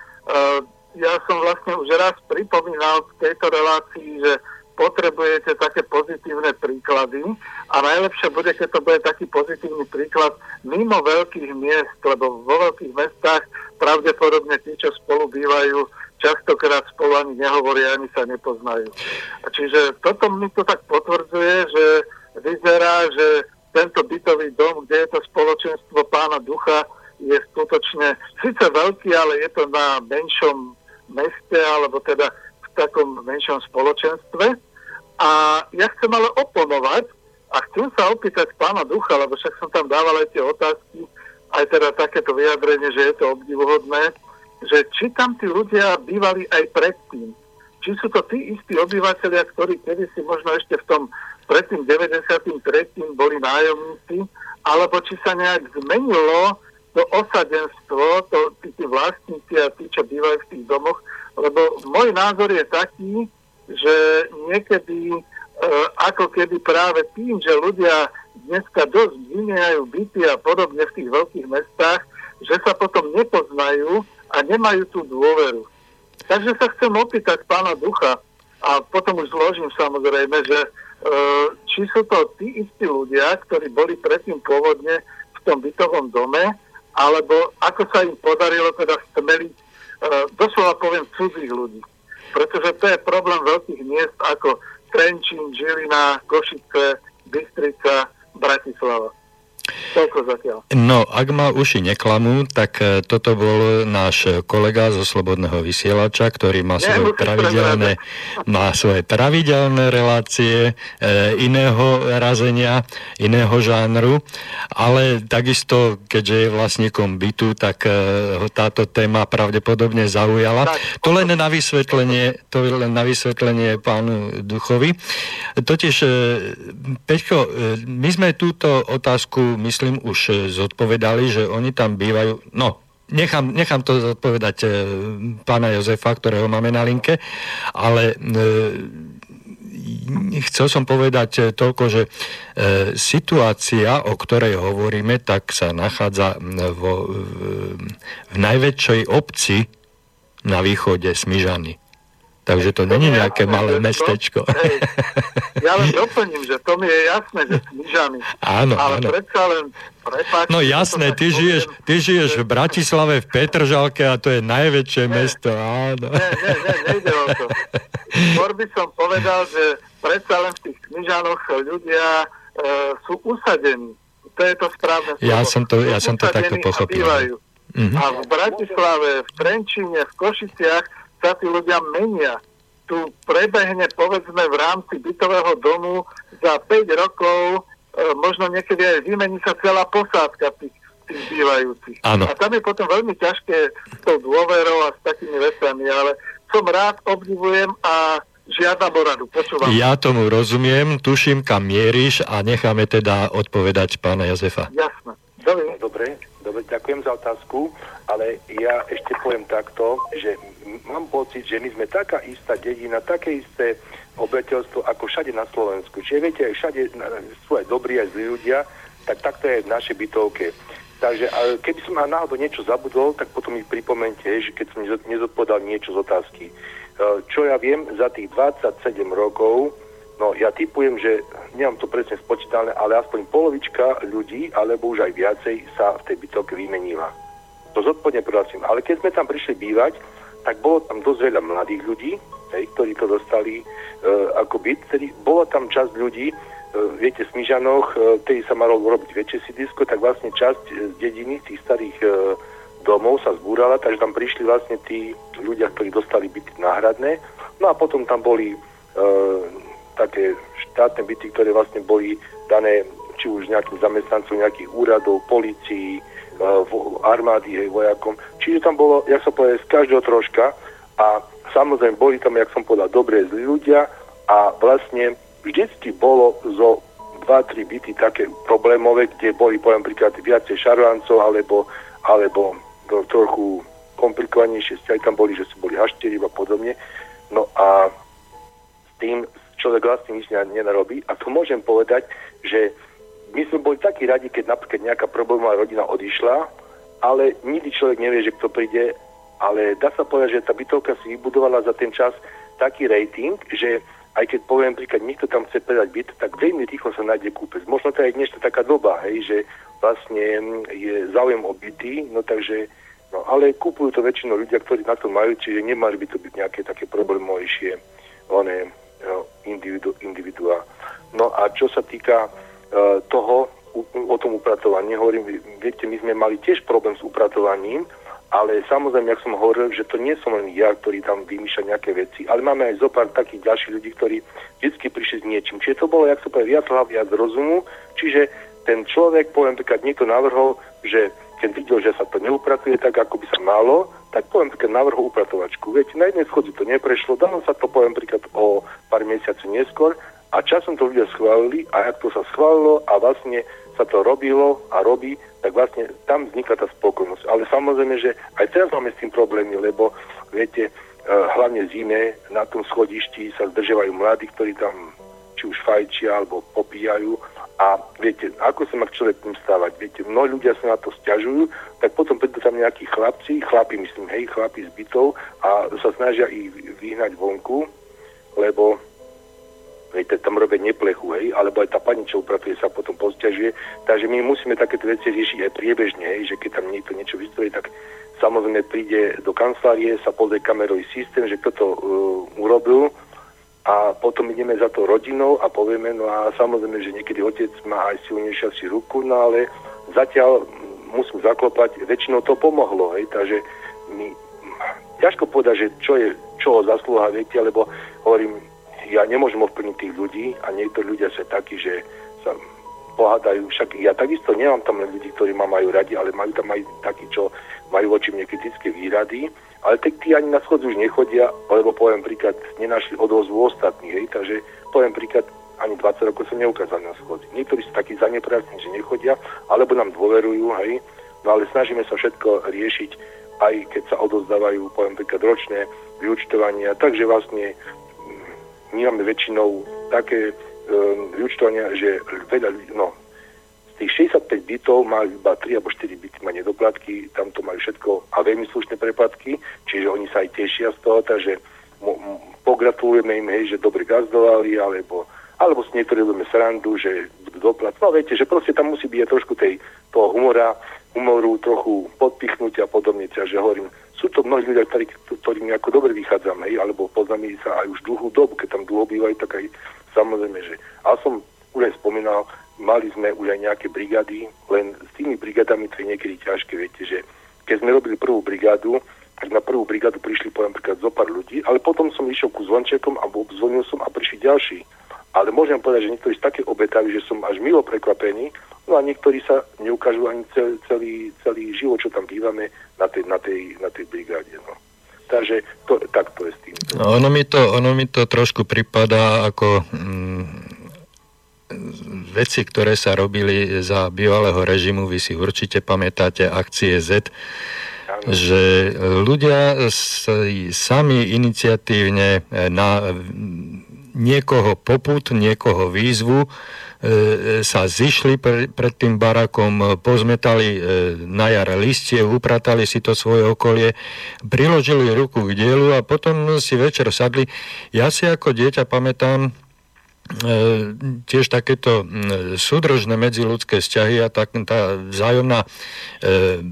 ja som vlastne už raz pripomínal v tejto relácii, že potrebujete také pozitívne príklady a najlepšie bude, keď to bude taký pozitívny príklad mimo veľkých miest, lebo vo veľkých mestách pravdepodobne tí, čo spolu bývajú, častokrát spolu ani nehovoria, ani sa nepoznajú. A čiže toto mi to tak potvrdzuje, že vyzerá, že tento bytový dom, kde je to spoločenstvo pána ducha, je skutočne síce veľký, ale je to na menšom meste, alebo teda v takom menšom spoločenstve. A ja chcem ale oponovať a chcem sa opýtať pána ducha, lebo však som tam dával aj tie otázky, aj teda takéto vyjadrenie, že je to obdivuhodné že či tam tí ľudia bývali aj predtým. Či sú to tí istí obyvateľia, ktorí kedy si možno ešte v tom pred tým 93. boli nájomníci, alebo či sa nejak zmenilo to osadenstvo, to, tí, tí vlastníci a tí, čo bývajú v tých domoch, lebo môj názor je taký, že niekedy e, ako keby práve tým, že ľudia dneska dosť vyniajú byty a podobne v tých veľkých mestách, že sa potom nepoznajú a nemajú tú dôveru. Takže sa chcem opýtať pána Ducha a potom už zložím samozrejme, že e, či sú to tí istí ľudia, ktorí boli predtým pôvodne v tom bytovom dome, alebo ako sa im podarilo teda stmeliť, e, doslova poviem, cudzích ľudí. Pretože to je problém veľkých miest ako Trenčín, Žilina, Košice, Bystrica, Bratislava. No, ak ma uši neklamú, tak e, toto bol náš kolega zo Slobodného vysielača, ktorý má svoje pravidelné, má svoje pravidelné relácie e, iného razenia, iného žánru, ale takisto, keďže je vlastníkom bytu, tak e, ho táto téma pravdepodobne zaujala. Tak, to len na vysvetlenie, to len na vysvetlenie pánu Duchovi. Totiž, e, Peťko, e, my sme túto otázku, myslím, už e, zodpovedali, že oni tam bývajú, no, nechám, nechám to zodpovedať e, pána Jozefa, ktorého máme na linke, ale e, chcel som povedať e, toľko, že e, situácia, o ktorej hovoríme, tak sa nachádza vo, v, v najväčšej obci na východe Smyžany. Takže to není nejaké malé mestečko. Hej, ja len doplním, že to mi je jasné, že Smižany. Áno, ale áno. predsa len prepáčte, No jasné, ty žiješ, ty žiješ v Bratislave, v Petržalke a to je najväčšie nie, mesto, áno. Nie, nie, nie, nejde o to. Skôr by som povedal, že predsa len v tých Smižanoch ľudia e, sú usadení. To je to správne slovo. Ja som to, ja som to takto pochopil. A, mm-hmm. a v Bratislave, v Trenčine, v Košiciach sa tí ľudia menia. Tu prebehne, povedzme, v rámci bytového domu za 5 rokov, e, možno niekedy aj vymení sa celá posádka tých, tých bývajúcich. Áno. A tam je potom veľmi ťažké s tou dôverou a s takými vecami, ale som rád, obdivujem a žiadna boradu. Počúvam. Ja tomu rozumiem, tuším, kam mieríš a necháme teda odpovedať pána Jozefa. Jasné. Dobre. Dobre, ďakujem za otázku, ale ja ešte poviem takto, že mám pocit, že my sme taká istá dedina, také isté obeteľstvo ako všade na Slovensku. Čiže viete, aj všade sú aj dobrí, aj zlí ľudia, tak takto je v našej bytovke. Takže keby som náhodou niečo zabudol, tak potom mi pripomente, že keď som nezodpovedal niečo z otázky. E, čo ja viem, za tých 27 rokov, no ja typujem, že nemám to presne spočítané, ale aspoň polovička ľudí, alebo už aj viacej sa v tej bytovke vymenila. To zodpovedne prosím. Ale keď sme tam prišli bývať, tak bolo tam dosť veľa mladých ľudí, hej, ktorí to dostali e, ako byt. Tedy bolo tam časť ľudí, e, viete, v Smižanoch, e, sa malo robiť väčšie sídlisko, tak vlastne časť z dediny, z tých starých e, domov sa zbúrala, takže tam prišli vlastne tí ľudia, ktorí dostali byty náhradné. No a potom tam boli e, také štátne byty, ktoré vlastne boli dané či už nejakým zamestnancom nejakých úradov, policií, armády, hej, vojakom. Čiže tam bolo, jak som povedal, z každého troška a samozrejme boli tam, jak som povedal, dobré zlí ľudia a vlastne vždycky bolo zo 2-3 byty také problémové, kde boli, poviem príklad, viacej šarvancov alebo, alebo trochu komplikovanejšie vzťahy tam boli, že sú boli haštery a podobne. No a s tým človek vlastne nič nenarobí. A tu môžem povedať, že my sme boli takí radi, keď napríklad nejaká problémová rodina odišla, ale nikdy človek nevie, že kto príde, ale dá sa povedať, že tá bytovka si vybudovala za ten čas taký rating, že aj keď poviem príklad, niekto tam chce predať byt, tak veľmi rýchlo sa nájde kúpec. Možno to je dnešná taká doba, hej, že vlastne je záujem o byty, no takže, no ale kúpujú to väčšinou ľudia, ktorí na to majú, čiže nemali by to byť nejaké také problémovejšie one, individu, individuá. No a čo sa týka uh, toho, o tom upratovaní, hovorím, viete, my sme mali tiež problém s upratovaním, ale samozrejme, jak som hovoril, že to nie som len ja, ktorý tam vymýšľa nejaké veci, ale máme aj zo takých ďalších ľudí, ktorí vždy prišli s niečím. Čiže to bolo, jak sa povie, viac hlav, viac rozumu. Čiže ten človek, poviem príklad, niekto navrhol, že keď videl, že sa to neupratuje tak, ako by sa malo, tak poviem príklad navrhol upratovačku. Viete, na jednej schodzi to neprešlo, dalo sa to poviem príklad o pár mesiacov neskôr a časom to ľudia schválili a ak to sa schválilo a vlastne sa to robilo a robí, tak vlastne tam vzniká tá spokojnosť. Ale samozrejme, že aj teraz máme s tým problémy, lebo viete, e, hlavne zime na tom schodišti sa zdržiavajú mladí, ktorí tam či už fajčia alebo popíjajú a viete, ako sa má človek tým stávať? Viete, mnohí ľudia sa na to stiažujú, tak potom prídu tam nejakí chlapci, chlapi myslím, hej, chlapi z bytov a sa snažia ich vyhnať vonku, lebo Viete, tam robia neplechu, hej, alebo aj tá pani, čo upratuje, sa potom posťažuje. Takže my musíme takéto veci riešiť aj priebežne, hej, že keď tam niekto niečo vystrojí, tak samozrejme príde do kancelárie, sa pozrie kamerový systém, že kto to uh, urobil a potom ideme za to rodinou a povieme, no a samozrejme, že niekedy otec má aj silnejšia si ruku, no ale zatiaľ musím zaklopať, väčšinou to pomohlo, hej, takže my, ťažko povedať, že čo je čo zaslúha, viete, lebo hovorím, ja nemôžem ovplyvniť tých ľudí a niektorí ľudia sa takí, že sa pohádajú. Však ja takisto nemám tam len ľudí, ktorí ma majú radi, ale majú tam aj takí, čo majú voči mne kritické výrady, ale tak tí ani na schod už nechodia, lebo poviem príklad, nenašli odozvu ostatných, hej, takže poviem príklad, ani 20 rokov sa neukázali na schod. Niektorí sú takí zaneprázdni, že nechodia, alebo nám dôverujú, hej, no ale snažíme sa všetko riešiť, aj keď sa odozdávajú, poviem príklad, ročné vyučtovania, takže vlastne my máme väčšinou také um, vyučtovania, že veľa no, tých 65 bytov má iba 3 alebo 4 byty má nedoplatky, tam to majú všetko a veľmi slušné preplatky, čiže oni sa aj tešia z toho, takže mo, m, pogratulujeme im, hej, že dobre gazdovali, alebo, alebo si niektorí robíme srandu, že budú doplat. No viete, že proste tam musí byť trošku tej, toho humora, humoru, trochu podpichnúť a podobne, že hovorím, sú to mnohí ľudia, ktorí, ktorým ako dobre vychádzame, alebo poznáme sa aj už dlhú dobu, keď tam dlho bývajú, tak aj samozrejme, že... Ale som už aj spomínal, mali sme už aj nejaké brigády, len s tými brigádami to je niekedy ťažké, viete, že keď sme robili prvú brigádu, tak na prvú brigádu prišli poviem príklad zo pár ľudí, ale potom som išiel ku zvončekom a zvonil som a prišli ďalší. Ale môžem povedať, že niektorí sú také obetaví, že som až milo prekvapený, no a niektorí sa neukážu ani celý, celý, celý život, čo tam bývame na tej, na tej, na tej brigáde. No. Takže to, tak to je s tým. No, ono, mi to, ono mi to trošku pripadá ako mm, veci, ktoré sa robili za bývalého režimu, vy si určite pamätáte akcie Z, že ľudia sami iniciatívne na niekoho poput, niekoho výzvu, e, sa zišli pre, pred tým barakom, pozmetali e, na jar listie, upratali si to svoje okolie, priložili ruku k dielu a potom si večer sadli. Ja si ako dieťa pamätám, tiež takéto súdržné medziludské vzťahy a tak, tá vzájomná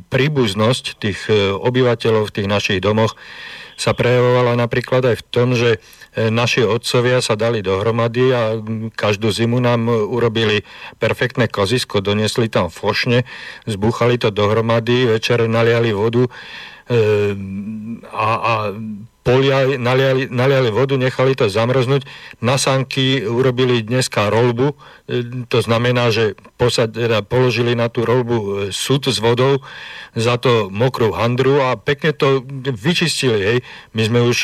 príbuznosť tých obyvateľov v tých našich domoch sa prejavovala napríklad aj v tom, že E, naši otcovia sa dali dohromady a každú zimu nám urobili perfektné kozisko, donesli tam fošne, zbúchali to dohromady, večer naliali vodu e, a, a poliali, naliali, naliali vodu, nechali to zamrznúť. Na sanky urobili dneska rolbu, e, to znamená, že posad, teda položili na tú rolbu e, sud s vodou, za to mokrú handru a pekne to vyčistili. Hej. My sme už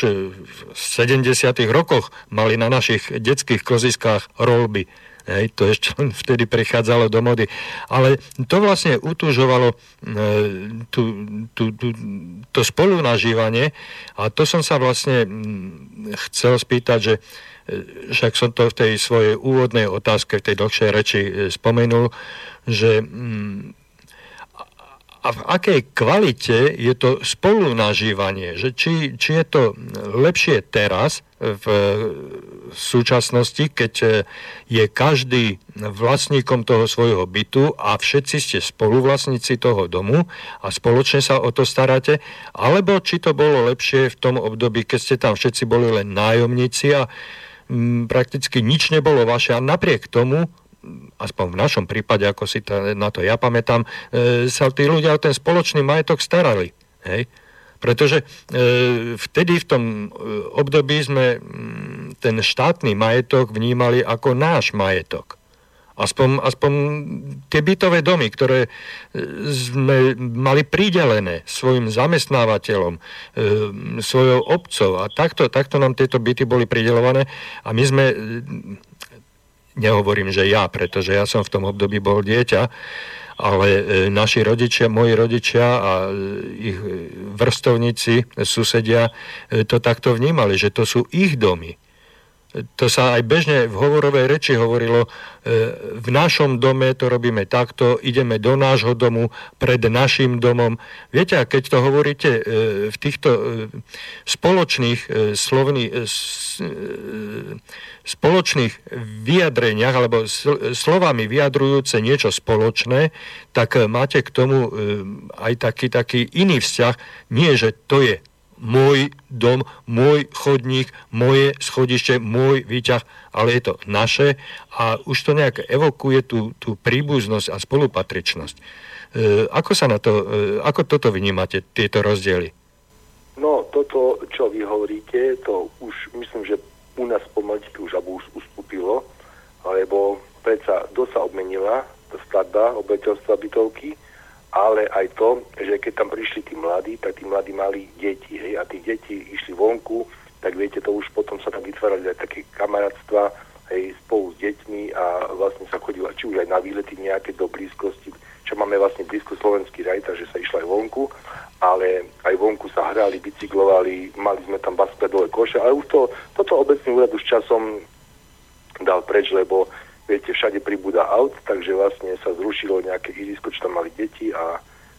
v 70. rokoch mali na našich detských koziskách rolby Hej, to ešte <laughs> vtedy prichádzalo do mody. Ale to vlastne utužovalo e, tú, tú, tú, to spolunažívanie a to som sa vlastne chcel spýtať, že e, však som to v tej svojej úvodnej otázke, v tej dlhšej reči e, spomenul, že a v akej kvalite je to spolunažívanie, že či, či je to lepšie teraz v súčasnosti, keď je každý vlastníkom toho svojho bytu a všetci ste spoluvlastníci toho domu a spoločne sa o to staráte, alebo či to bolo lepšie v tom období, keď ste tam všetci boli len nájomníci a prakticky nič nebolo vaše a napriek tomu aspoň v našom prípade, ako si to, na to ja pamätám, e, sa tí ľudia o ten spoločný majetok starali. Hej? Pretože e, vtedy v tom e, období sme ten štátny majetok vnímali ako náš majetok. Aspoň, aspoň tie bytové domy, ktoré e, sme mali pridelené svojim zamestnávateľom, e, svojou obcov a takto, takto nám tieto byty boli pridelované a my sme nehovorím, že ja, pretože ja som v tom období bol dieťa, ale e, naši rodičia, moji rodičia a e, ich vrstovníci, susedia e, to takto vnímali, že to sú ich domy to sa aj bežne v hovorovej reči hovorilo, e, v našom dome to robíme takto, ideme do nášho domu, pred našim domom. Viete, a keď to hovoríte e, v týchto e, spoločných slovní, spoločných vyjadreniach alebo slovami vyjadrujúce niečo spoločné, tak máte k tomu aj taký, taký iný vzťah. Nie, že to je môj dom, môj chodník, moje schodište, môj výťah, ale je to naše a už to nejak evokuje tú, tú príbuznosť a spolupatričnosť. E, ako sa na to, e, ako toto vnímate, tieto rozdiely? No, toto, čo vy hovoríte, to už myslím, že u nás pomaličky už už ustúpilo, lebo predsa dosť sa obmenila tá skladba obeťovstva bytovky, ale aj to, že keď tam prišli tí mladí, tak tí mladí mali deti, hej, a tí deti išli vonku, tak viete, to už potom sa tam vytvárali aj také kamarátstva, hej, spolu s deťmi a vlastne sa chodilo či už aj na výlety nejaké do blízkosti, čo máme vlastne blízko slovenský raj, takže sa išlo aj vonku, ale aj vonku sa hrali, bicyklovali, mali sme tam basketbalové koše, ale už to, toto obecný úrad už časom dal preč, lebo viete, všade pribúda aut, takže vlastne sa zrušilo nejaké irisko, čo tam mali deti a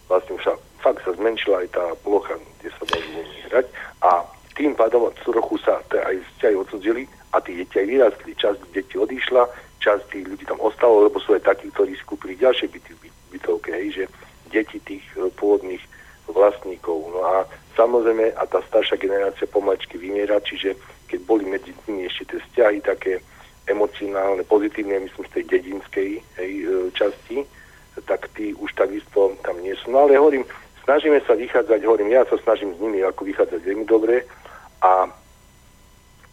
vlastne sa, fakt sa zmenšila aj tá plocha, kde sa môžu hrať a tým pádom trochu sa aj vzťahy odsudzili a tí deti aj vyrastli. Časť detí odišla, časť tých ľudí tam ostalo, lebo sú aj takí, ktorí skúpili ďalšie byty v bytovke, hej, že deti tých e, pôvodných vlastníkov. No a samozrejme, a tá staršia generácia pomalečky vymiera, čiže keď boli medzi nimi ešte tie vzťahy také emocionálne, pozitívne, myslím, z tej dedinskej hej, e, časti, tak tí už takisto tam nie sú. No ale hovorím, snažíme sa vychádzať, hovorím, ja sa snažím s nimi ako vychádzať veľmi dobre, a,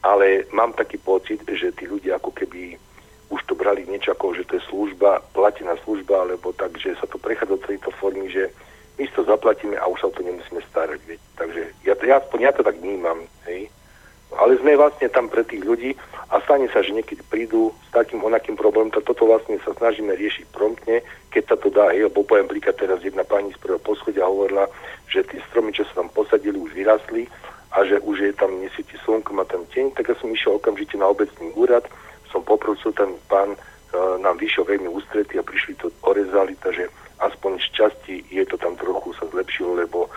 ale mám taký pocit, že tí ľudia ako keby už to brali niečo ako, že to je služba, platená služba, alebo tak, že sa to prechádza do tejto formy, že my to zaplatíme a už sa o to nemusíme starať. Veď. Takže ja, ja, aspoň ja to tak vnímam. Hej. Ale sme vlastne tam pre tých ľudí a stane sa, že niekedy prídu s takým onakým problémom, tak toto vlastne sa snažíme riešiť promptne, keď sa to dá, hej, lebo poviem príklad teraz jedna pani z prvého poschodia hovorila, že tie stromy, čo sa tam posadili, už vyrastli a že už je tam nesvieti slnko, má tam teň, tak ja som išiel okamžite na obecný úrad, som poprosil, ten pán e, nám vyšiel veľmi ústretý a prišli to orezali, takže aspoň z časti je to tam trochu sa zlepšilo, lebo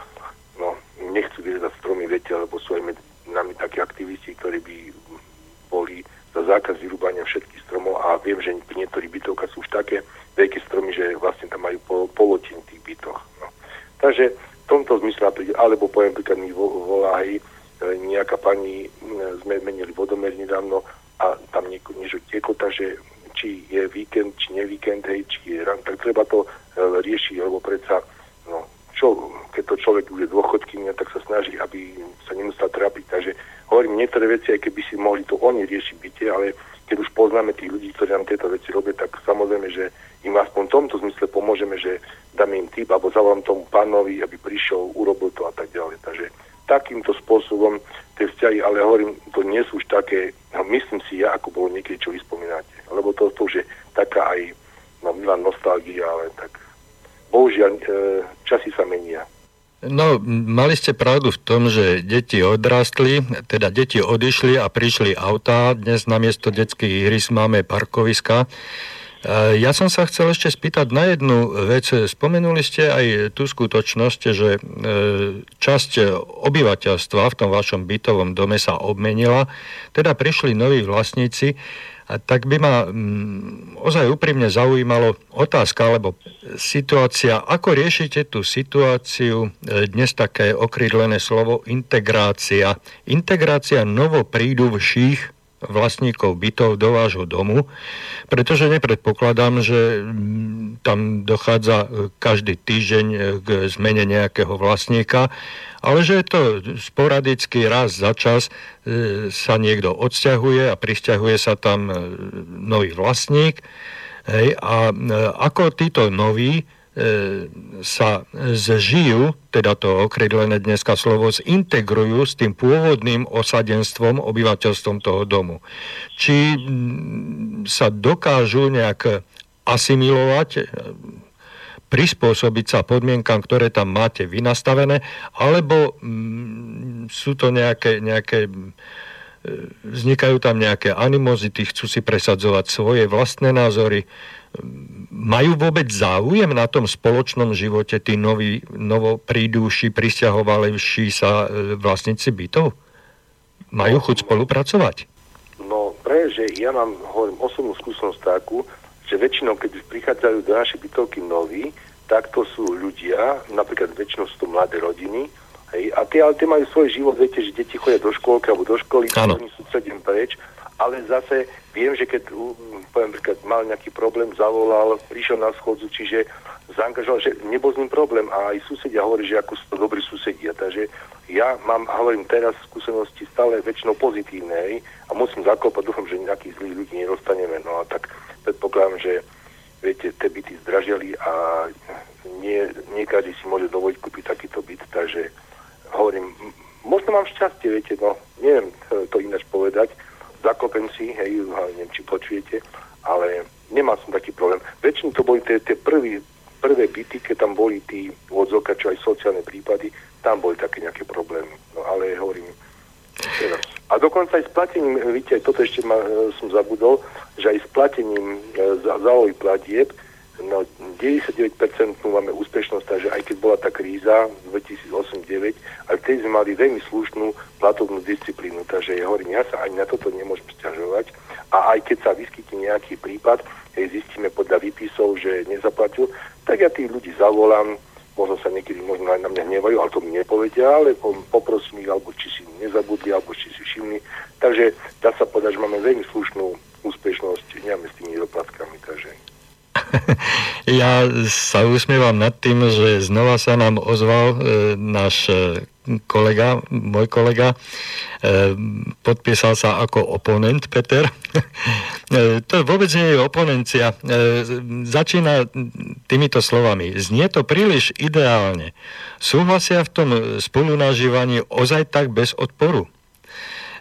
no, nechcú vyrezať stromy, viete, lebo sú aj medzi nami takí aktivisti, ktorí by boli za zákaz vyrúbania všetkých stromov a viem, že pri niektorých bytovkách sú už také veľké stromy, že vlastne tam majú pol, polotin tých bytoch. No. Takže v tomto zmysle alebo poviem príklad mi volá aj nejaká pani, sme menili vodomer nedávno a tam nieko, niečo tieklo, takže či je víkend, či nie víkend, hej, či je ran, tak treba to e, riešiť, lebo predsa čo, keď to človek je dôchodkynia, tak sa snaží, aby sa nemusel trápiť. Takže hovorím, niektoré veci, aj keby si mohli to oni riešiť byte, ale keď už poznáme tých ľudí, ktorí nám tieto veci robia, tak samozrejme, že im aspoň v tomto zmysle pomôžeme, že dáme im tip, alebo zavolám tomu pánovi, aby prišiel, urobil to a tak ďalej. Takže takýmto spôsobom tie vzťahy, ale hovorím, to nie sú už také, no myslím si ja, ako bolo niekedy, čo vy spomínate. lebo to, to už je taká aj no, milá nostalgia, ale tak bohužiaľ e, časy sa menia. No, mali ste pravdu v tom, že deti odrastli, teda deti odišli a prišli autá. Dnes namiesto detských ihrisk máme parkoviska. E, ja som sa chcel ešte spýtať na jednu vec. Spomenuli ste aj tú skutočnosť, že e, časť obyvateľstva v tom vašom bytovom dome sa obmenila, teda prišli noví vlastníci. A tak by ma mm, ozaj úprimne zaujímalo otázka alebo situácia, ako riešite tú situáciu, e, dnes také okrydlené slovo integrácia. Integrácia novopríduvších vlastníkov bytov do vášho domu, pretože nepredpokladám, že mm, tam dochádza e, každý týždeň e, k zmene nejakého vlastníka, ale že je to sporadicky raz za čas e, sa niekto odsťahuje a prisťahuje sa tam nový vlastník. Hej, a ako títo noví sa zžijú, teda to okrydlené dneska slovo, zintegrujú s tým pôvodným osadenstvom, obyvateľstvom toho domu. Či sa dokážu nejak asimilovať, e, prispôsobiť sa podmienkam, ktoré tam máte vynastavené, alebo sú to nejaké, nejaké e, vznikajú tam nejaké animozity, chcú si presadzovať svoje vlastné názory, majú vôbec záujem na tom spoločnom živote tí noví, novo prídúši, prisťahovalejší sa e, vlastníci bytov? Majú no, chuť spolupracovať? No, pre, že ja mám, hovorím, osobnú skúsenosť takú, že väčšinou, keď prichádzajú do našej bytovky noví, tak to sú ľudia, napríklad väčšinou sú to mladé rodiny, hej, a tie, ale tie majú svoj život, viete, že deti chodia do škôlky alebo do školy, oni sú sedem preč, ale zase viem, že keď poviem príklad, mal nejaký problém, zavolal, prišiel na schodzu, čiže zaangažoval, že nebol s ním problém a aj susedia hovorí, že ako sú to dobrí susedia. Takže ja mám, hovorím teraz skúsenosti stále väčšinou pozitívnej a musím zaklopať, dúfam, že nejakých zlých ľudí nedostaneme. No a tak predpokladám, že viete, tie byty zdražili a nie, nie každý si môže dovoliť kúpiť takýto byt, takže hovorím, možno mám šťastie, viete, no neviem to ináč povedať, zakopem si, hej, neviem, či počujete, ale nemal som taký problém. Väčšinou to boli tie, tie prvý, prvé byty, keď tam boli tí odzovka, čo aj sociálne prípady, tam boli také nejaké problémy. No ale hovorím, A dokonca aj s platením, vidíte, toto ešte ma, e, som zabudol, že aj s platením e, zálohy platieb, no 99% máme úspešnosť, takže aj keď bola tá kríza 2008-2009, aj vtedy sme mali veľmi slušnú platovnú disciplínu, takže ja hovorím, ja sa ani na toto nemôžem stiažovať a aj keď sa vyskytne nejaký prípad, hej, zistíme podľa výpisov, že nezaplatil, tak ja tých ľudí zavolám, možno sa niekedy možno aj na mňa hnevajú, ale to mi nepovedia, ale poprosím ich, alebo či si nezabudli, alebo či si všimli. Takže dá sa povedať, že máme veľmi slušnú úspešnosť, nemáme s tými doplatkami, takže <laughs> ja sa usmievam nad tým, že znova sa nám ozval e, náš e, kolega, môj kolega, e, podpísal sa ako oponent Peter. <laughs> e, to vôbec nie je oponencia. Začína týmito slovami. Znie to príliš ideálne. Súhlasia v tom spolunažívaní ozaj tak bez odporu?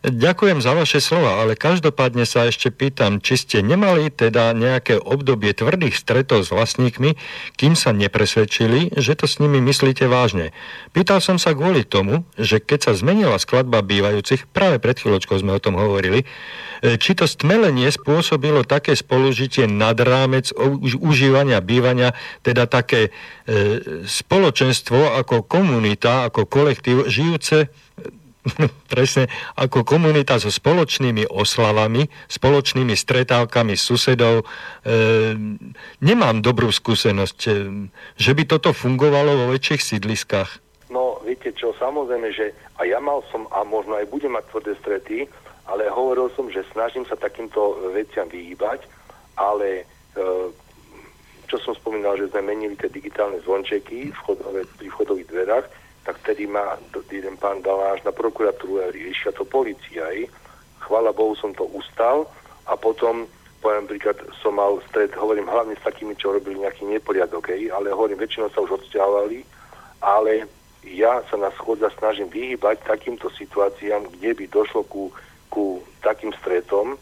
Ďakujem za vaše slova, ale každopádne sa ešte pýtam, či ste nemali teda nejaké obdobie tvrdých stretov s vlastníkmi, kým sa nepresvedčili, že to s nimi myslíte vážne. Pýtal som sa kvôli tomu, že keď sa zmenila skladba bývajúcich, práve pred chvíľočkou sme o tom hovorili, e, či to stmelenie spôsobilo také spolužitie nad rámec užívania bývania, teda také e, spoločenstvo ako komunita, ako kolektív, žijúce <laughs> presne ako komunita so spoločnými oslavami, spoločnými stretávkami susedov. E, nemám dobrú skúsenosť, e, že by toto fungovalo vo väčších sídliskách. No, viete čo, samozrejme, že a ja mal som, a možno aj budem mať tvrdé strety, ale hovoril som, že snažím sa takýmto veciam vyhýbať, ale e, čo som spomínal, že sme menili tie digitálne zvončeky vchodové, pri vchodových dverách, tak vtedy ma jeden pán dal až na prokuratúru a riešia to policia. Aj. Chvála Bohu som to ustal a potom poviem príklad, som mal stred, hovorím hlavne s takými, čo robili nejaký neporiadok, aj, ale hovorím, väčšinou sa už odsťahovali, ale ja sa na schodza snažím vyhýbať takýmto situáciám, kde by došlo ku, ku takým stretom,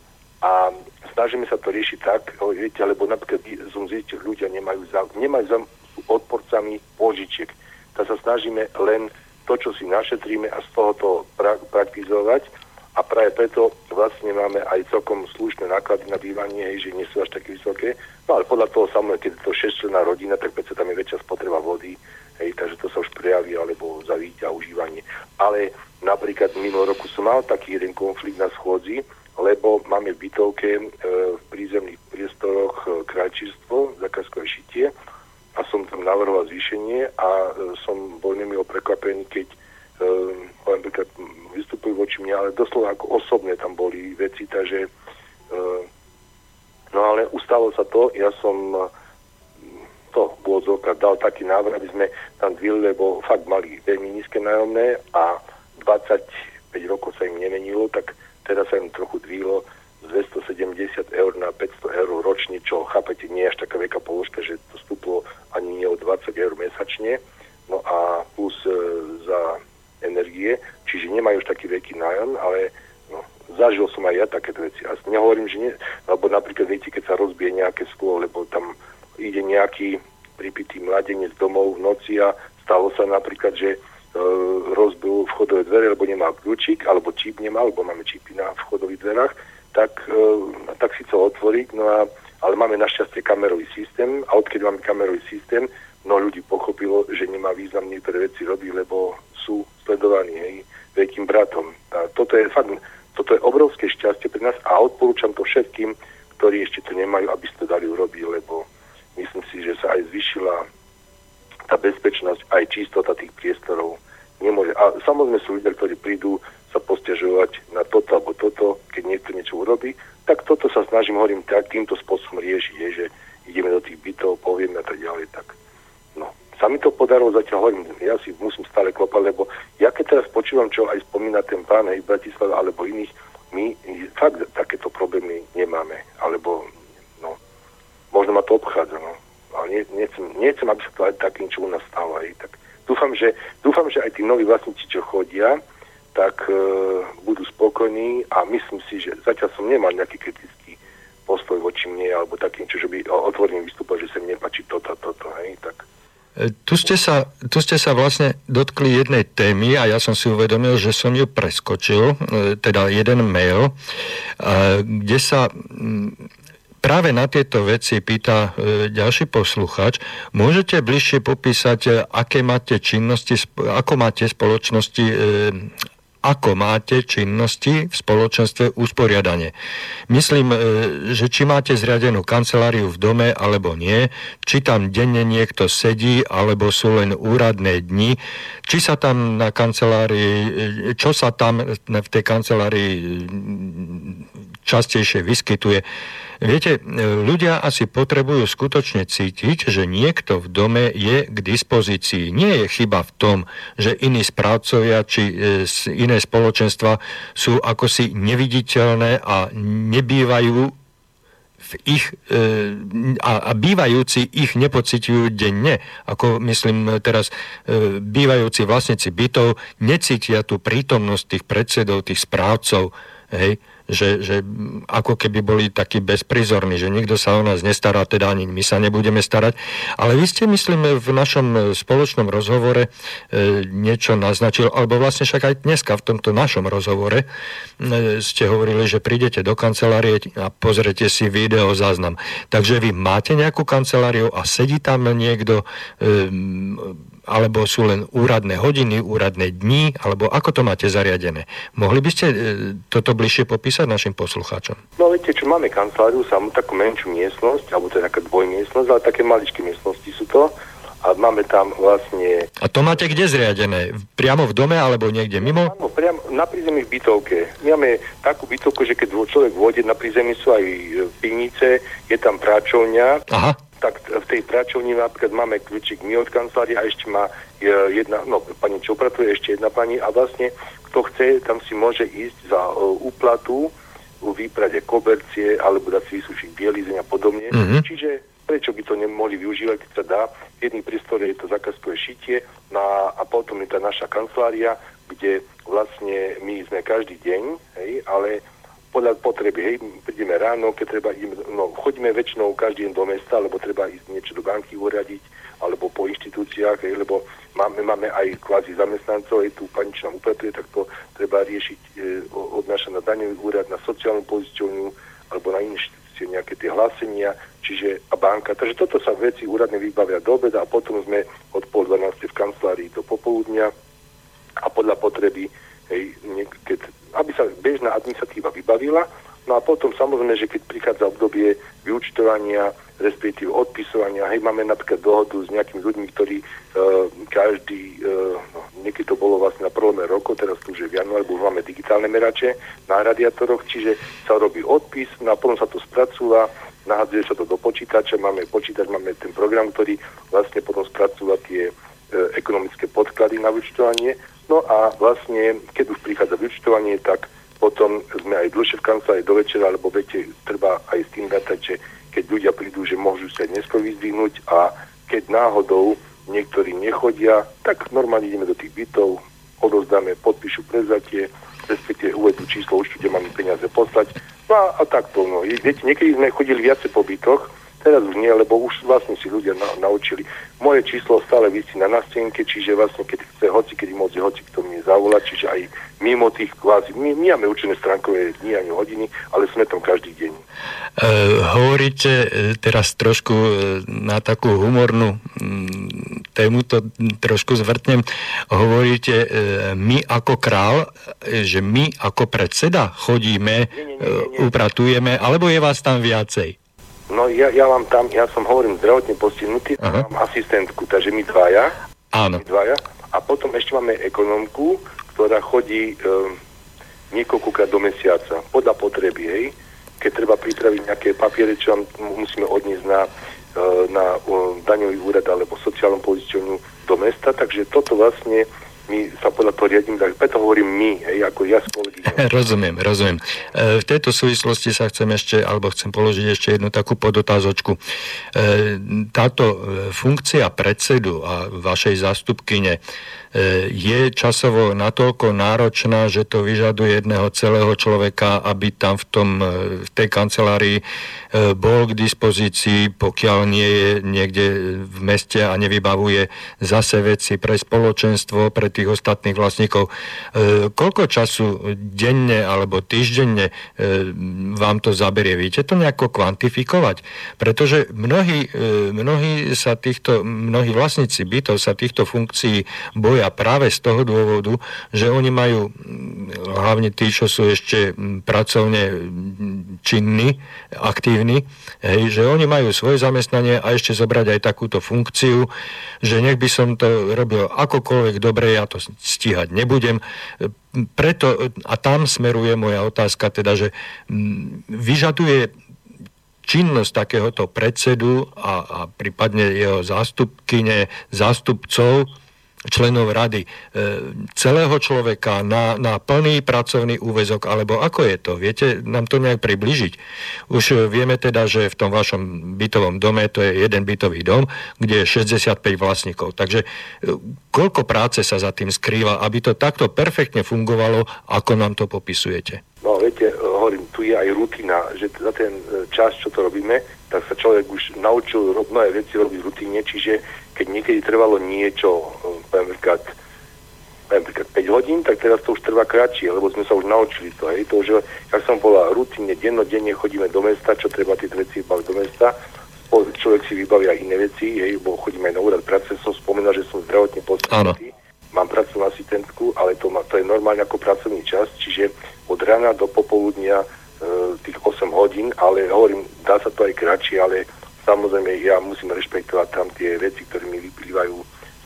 a snažíme sa to riešiť tak, viete, lebo napríklad som zistil, ľudia nemajú záujem, nemajú záujem odporcami požičiek. Tak sa snažíme len to, čo si našetríme a z toho to pra- praktizovať a práve preto vlastne máme aj celkom slušné náklady na bývanie, že nie sú až také vysoké. No ale podľa toho samozrejme, keď je to šestčlenná rodina, tak predsa tam je väčšia spotreba vody, hej, takže to sa už prejaví, alebo za a užívanie. Ale napríklad minulý roku som mal taký jeden konflikt na schôdzi, lebo máme v bytovke e, v prízemných priestoroch e, krajčírstvo, zakazkové šitie a som tam navrhoval zvýšenie a e, som bol nemilo prekvapený, keď poviem príklad, vystupujú voči mňa, ale doslova ako osobne tam boli veci, takže e, no ale ustalo sa to, ja som e, to v dal taký návrh, aby sme tam dvili, lebo fakt mali veľmi nízke nájomné a 25 rokov sa im nemenilo, tak Teraz sa im trochu dvílo 270 eur na 500 eur ročne, čo chápete, nie je až taká veľká položka, že to stúplo ani nie o 20 eur mesačne. No a plus e, za energie, čiže nemajú už taký veľký nájom, ale no, zažil som aj ja takéto veci. A nehovorím, že nie, lebo napríklad viete, keď sa rozbije nejaké sklo, lebo tam ide nejaký pripitý mladenec domov v noci a stalo sa napríklad, že E, rozbil vchodové dvere, lebo nemá kľúčik, alebo čip nemá, lebo máme čipy na vchodových dverách, tak, e, tak si chcel otvoriť, no a, ale máme našťastie kamerový systém a odkedy máme kamerový systém, no ľudí pochopilo, že nemá význam niektoré veci robiť, lebo sú sledovaní hej, veľkým bratom. A toto je fakt, toto je obrovské šťastie pre nás a odporúčam to všetkým, ktorí ešte to nemajú, aby ste to dali urobiť, lebo myslím si, že sa aj zvyšila tá bezpečnosť, aj čistota tých priestorov nemôže. A samozrejme sú ľudia, ktorí prídu sa postiažovať na toto alebo toto, keď niekto niečo urobí, tak toto sa snažím, hovorím, tak, týmto spôsobom riešiť, je, že ideme do tých bytov, povieme a tak ďalej. Tak, no. Sa mi to podarilo zatiaľ, hovorím, ja si musím stále klopať, lebo ja keď teraz počúvam, čo aj spomína ten pán aj Bratislava alebo iných, my fakt takéto problémy nemáme, alebo no, možno ma to obchádza, no ale nie, nechcem, nechcem, aby sa to aj takým čo u nás stalo. Aj. Tak dúfam, že, dúfam, že aj tí noví vlastníci, čo chodia, tak e, budú spokojní a myslím si, že zatiaľ som nemal nejaký kritický postoj voči mne alebo takým, čo by otvorený vystúpal, že sa mi nepáči toto, toto, hej, tak e, tu ste, sa, tu ste sa vlastne dotkli jednej témy a ja som si uvedomil, že som ju preskočil, e, teda jeden mail, kde sa práve na tieto veci pýta e, ďalší posluchač. Môžete bližšie popísať, e, aké máte činnosti, ako máte spoločnosti e, ako máte činnosti v spoločenstve usporiadanie. Myslím, e, že či máte zriadenú kanceláriu v dome alebo nie, či tam denne niekto sedí alebo sú len úradné dni, či sa tam na kancelárii, e, čo sa tam v tej kancelárii častejšie vyskytuje. Viete, ľudia asi potrebujú skutočne cítiť, že niekto v dome je k dispozícii. Nie je chyba v tom, že iní správcovia či e, iné spoločenstva sú ako si neviditeľné a nebývajú v ich, e, a, a bývajúci ich nepociťujú denne, ako myslím teraz e, bývajúci vlastníci bytov necítia tú prítomnosť tých predsedov, tých správcov, hej, že, že ako keby boli takí bezprizorní, že nikto sa o nás nestará, teda ani my sa nebudeme starať. Ale vy ste, myslím, v našom spoločnom rozhovore e, niečo naznačil, alebo vlastne však aj dneska v tomto našom rozhovore e, ste hovorili, že prídete do kancelárie a pozrete si video záznam. Takže vy máte nejakú kanceláriu a sedí tam niekto e, alebo sú len úradné hodiny, úradné dni, alebo ako to máte zariadené? Mohli by ste e, toto bližšie popísať našim poslucháčom? No viete, čo máme kanceláriu, samú takú menšiu miestnosť, alebo to je taká dvojmiestnosť, ale také maličké miestnosti sú to a máme tam vlastne... A to máte kde zriadené? Priamo v dome alebo niekde mimo? Áno, priamo na prízemí v bytovke. My máme takú bytovku, že keď človek vôjde na prízemí sú aj e, pivnice, je tam práčovňa. Aha tak v tej pračovni napríklad máme kľúčik my od kancelárie a ešte má e, jedna, no pani čo upratuje, ešte jedna pani a vlastne kto chce, tam si môže ísť za uh, úplatu u výprade kobercie alebo dať si vysúšiť bielizeň a podobne. Mm-hmm. Čiže prečo by to nemohli využívať, keď sa dá. V jedných prístore je to zákazkové šitie no a potom je tá naša kancelária, kde vlastne my sme každý deň, hej, ale podľa potreby, hej, prídeme ráno, keď treba, ideme, no, chodíme väčšinou každý deň do mesta, lebo treba ísť niečo do banky uradiť, alebo po inštitúciách, hej, lebo máme, máme aj kvázi zamestnancov, aj tu pani, čo nám upratuje, tak to treba riešiť, e, odnášať na daňový úrad, na sociálnu poisťovňu, alebo na inštitúcie nejaké tie hlásenia, čiže a banka. Takže toto sa veci úradne vybavia do obeda a potom sme od pol 12 v kancelárii do popoludnia a podľa potreby, hej, keď aby sa bežná administratíva vybavila. No a potom samozrejme, že keď prichádza obdobie vyučtovania, respektíve odpisovania, hej, máme napríklad dohodu s nejakými ľuďmi, ktorí e, každý, e, no, niekedy to bolo vlastne na prvom roku, teraz tu už je v januári, lebo máme digitálne merače na radiátoroch, čiže sa robí odpis, no a potom sa to spracúva, nahadzuje sa to do počítača, máme počítač, máme ten program, ktorý vlastne potom spracúva tie e, ekonomické podklady na vyučtovanie No a vlastne, keď už prichádza vyučtovanie, tak potom sme aj dlhšie v kancelárii do večera, lebo viete, treba aj s tým dátať, že keď ľudia prídu, že môžu sa neskôr vyzdvihnúť a keď náhodou niektorí nechodia, tak normálne ideme do tých bytov, odozdáme, podpíšu prezatie, respektíve uvedú číslo účtu, kde máme peniaze poslať. No a, a takto, no. Viete, niekedy sme chodili viacej po bytoch, Teraz už nie, lebo už vlastne si ľudia na, naučili. Moje číslo stále vysí na nástenke, čiže vlastne keď chce hoci, keď môže hoci kto mi zavolať, čiže aj mimo tých kvázi, my, my máme určené stránkové dni ani hodiny, ale sme tam každý deň. E, hovoríte e, teraz trošku e, na takú humornú m, tému, to trošku zvrtnem, hovoríte e, my ako král, že my ako predseda chodíme, nie, nie, nie, nie. upratujeme, alebo je vás tam viacej? No ja, ja mám tam, ja som hovorím zdravotne postihnutý, uh-huh. mám asistentku, takže my dvaja. Áno. My dvaja. A potom ešte máme ekonomku, ktorá chodí e, niekoľkokrát do mesiaca, podľa potreby, hej. Keď treba pripraviť nejaké papiere, čo musíme odniesť na, e, na e, daňový úrad alebo sociálnu poisťovňu do mesta, takže toto vlastne my sa podľa toho riadím, tak preto hovorím my, hej, ako ja s <laughs> Rozumiem, rozumiem. E, v tejto súvislosti sa chcem ešte, alebo chcem položiť ešte jednu takú podotázočku. E, táto e, funkcia predsedu a vašej zástupkyne je časovo natoľko náročná, že to vyžaduje jedného celého človeka, aby tam v, tom, e, v tej kancelárii e, bol k dispozícii, pokiaľ nie je niekde v meste a nevybavuje zase veci pre spoločenstvo, pre tých ostatných vlastníkov. Koľko času denne alebo týždenne vám to zaberie? Viete to nejako kvantifikovať? Pretože mnohí, mnohí sa týchto, mnohí vlastníci bytov sa týchto funkcií boja a práve z toho dôvodu, že oni majú, hlavne tí, čo sú ešte pracovne činní, aktívni, hej, že oni majú svoje zamestnanie a ešte zobrať aj takúto funkciu, že nech by som to robil akokoľvek dobre, ja to stíhať nebudem. Preto, a tam smeruje moja otázka, teda, že vyžaduje činnosť takéhoto predsedu a, a prípadne jeho zástupkyne, zástupcov, členov rady, e, celého človeka na, na plný pracovný úvezok, alebo ako je to? Viete nám to nejak približiť? Už vieme teda, že v tom vašom bytovom dome, to je jeden bytový dom, kde je 65 vlastníkov. Takže e, koľko práce sa za tým skrýva, aby to takto perfektne fungovalo, ako nám to popisujete? No, viete, hovorím, tu je aj rutina, že za ten e, čas, čo to robíme, tak sa človek už naučil mnohé veci robiť v rutine, čiže keď niekedy trvalo niečo, napríklad, napríklad 5 hodín, tak teraz to už trvá kratšie, lebo sme sa už naučili to. Hej. To, že, jak som bola rutine, dennodenne chodíme do mesta, čo treba tie veci vybaviť do mesta, človek si vybavia iné veci, hej, bo chodíme aj na úrad práce, som spomínal, že som zdravotne postihnutý, mám pracovnú asistentku, ale to, má, to je normálne ako pracovný čas, čiže od rána do popoludnia e, tých 8 hodín, ale hovorím, dá sa to aj kratšie, ale Samozrejme, ja musím rešpektovať tam tie veci, ktoré mi vyplývajú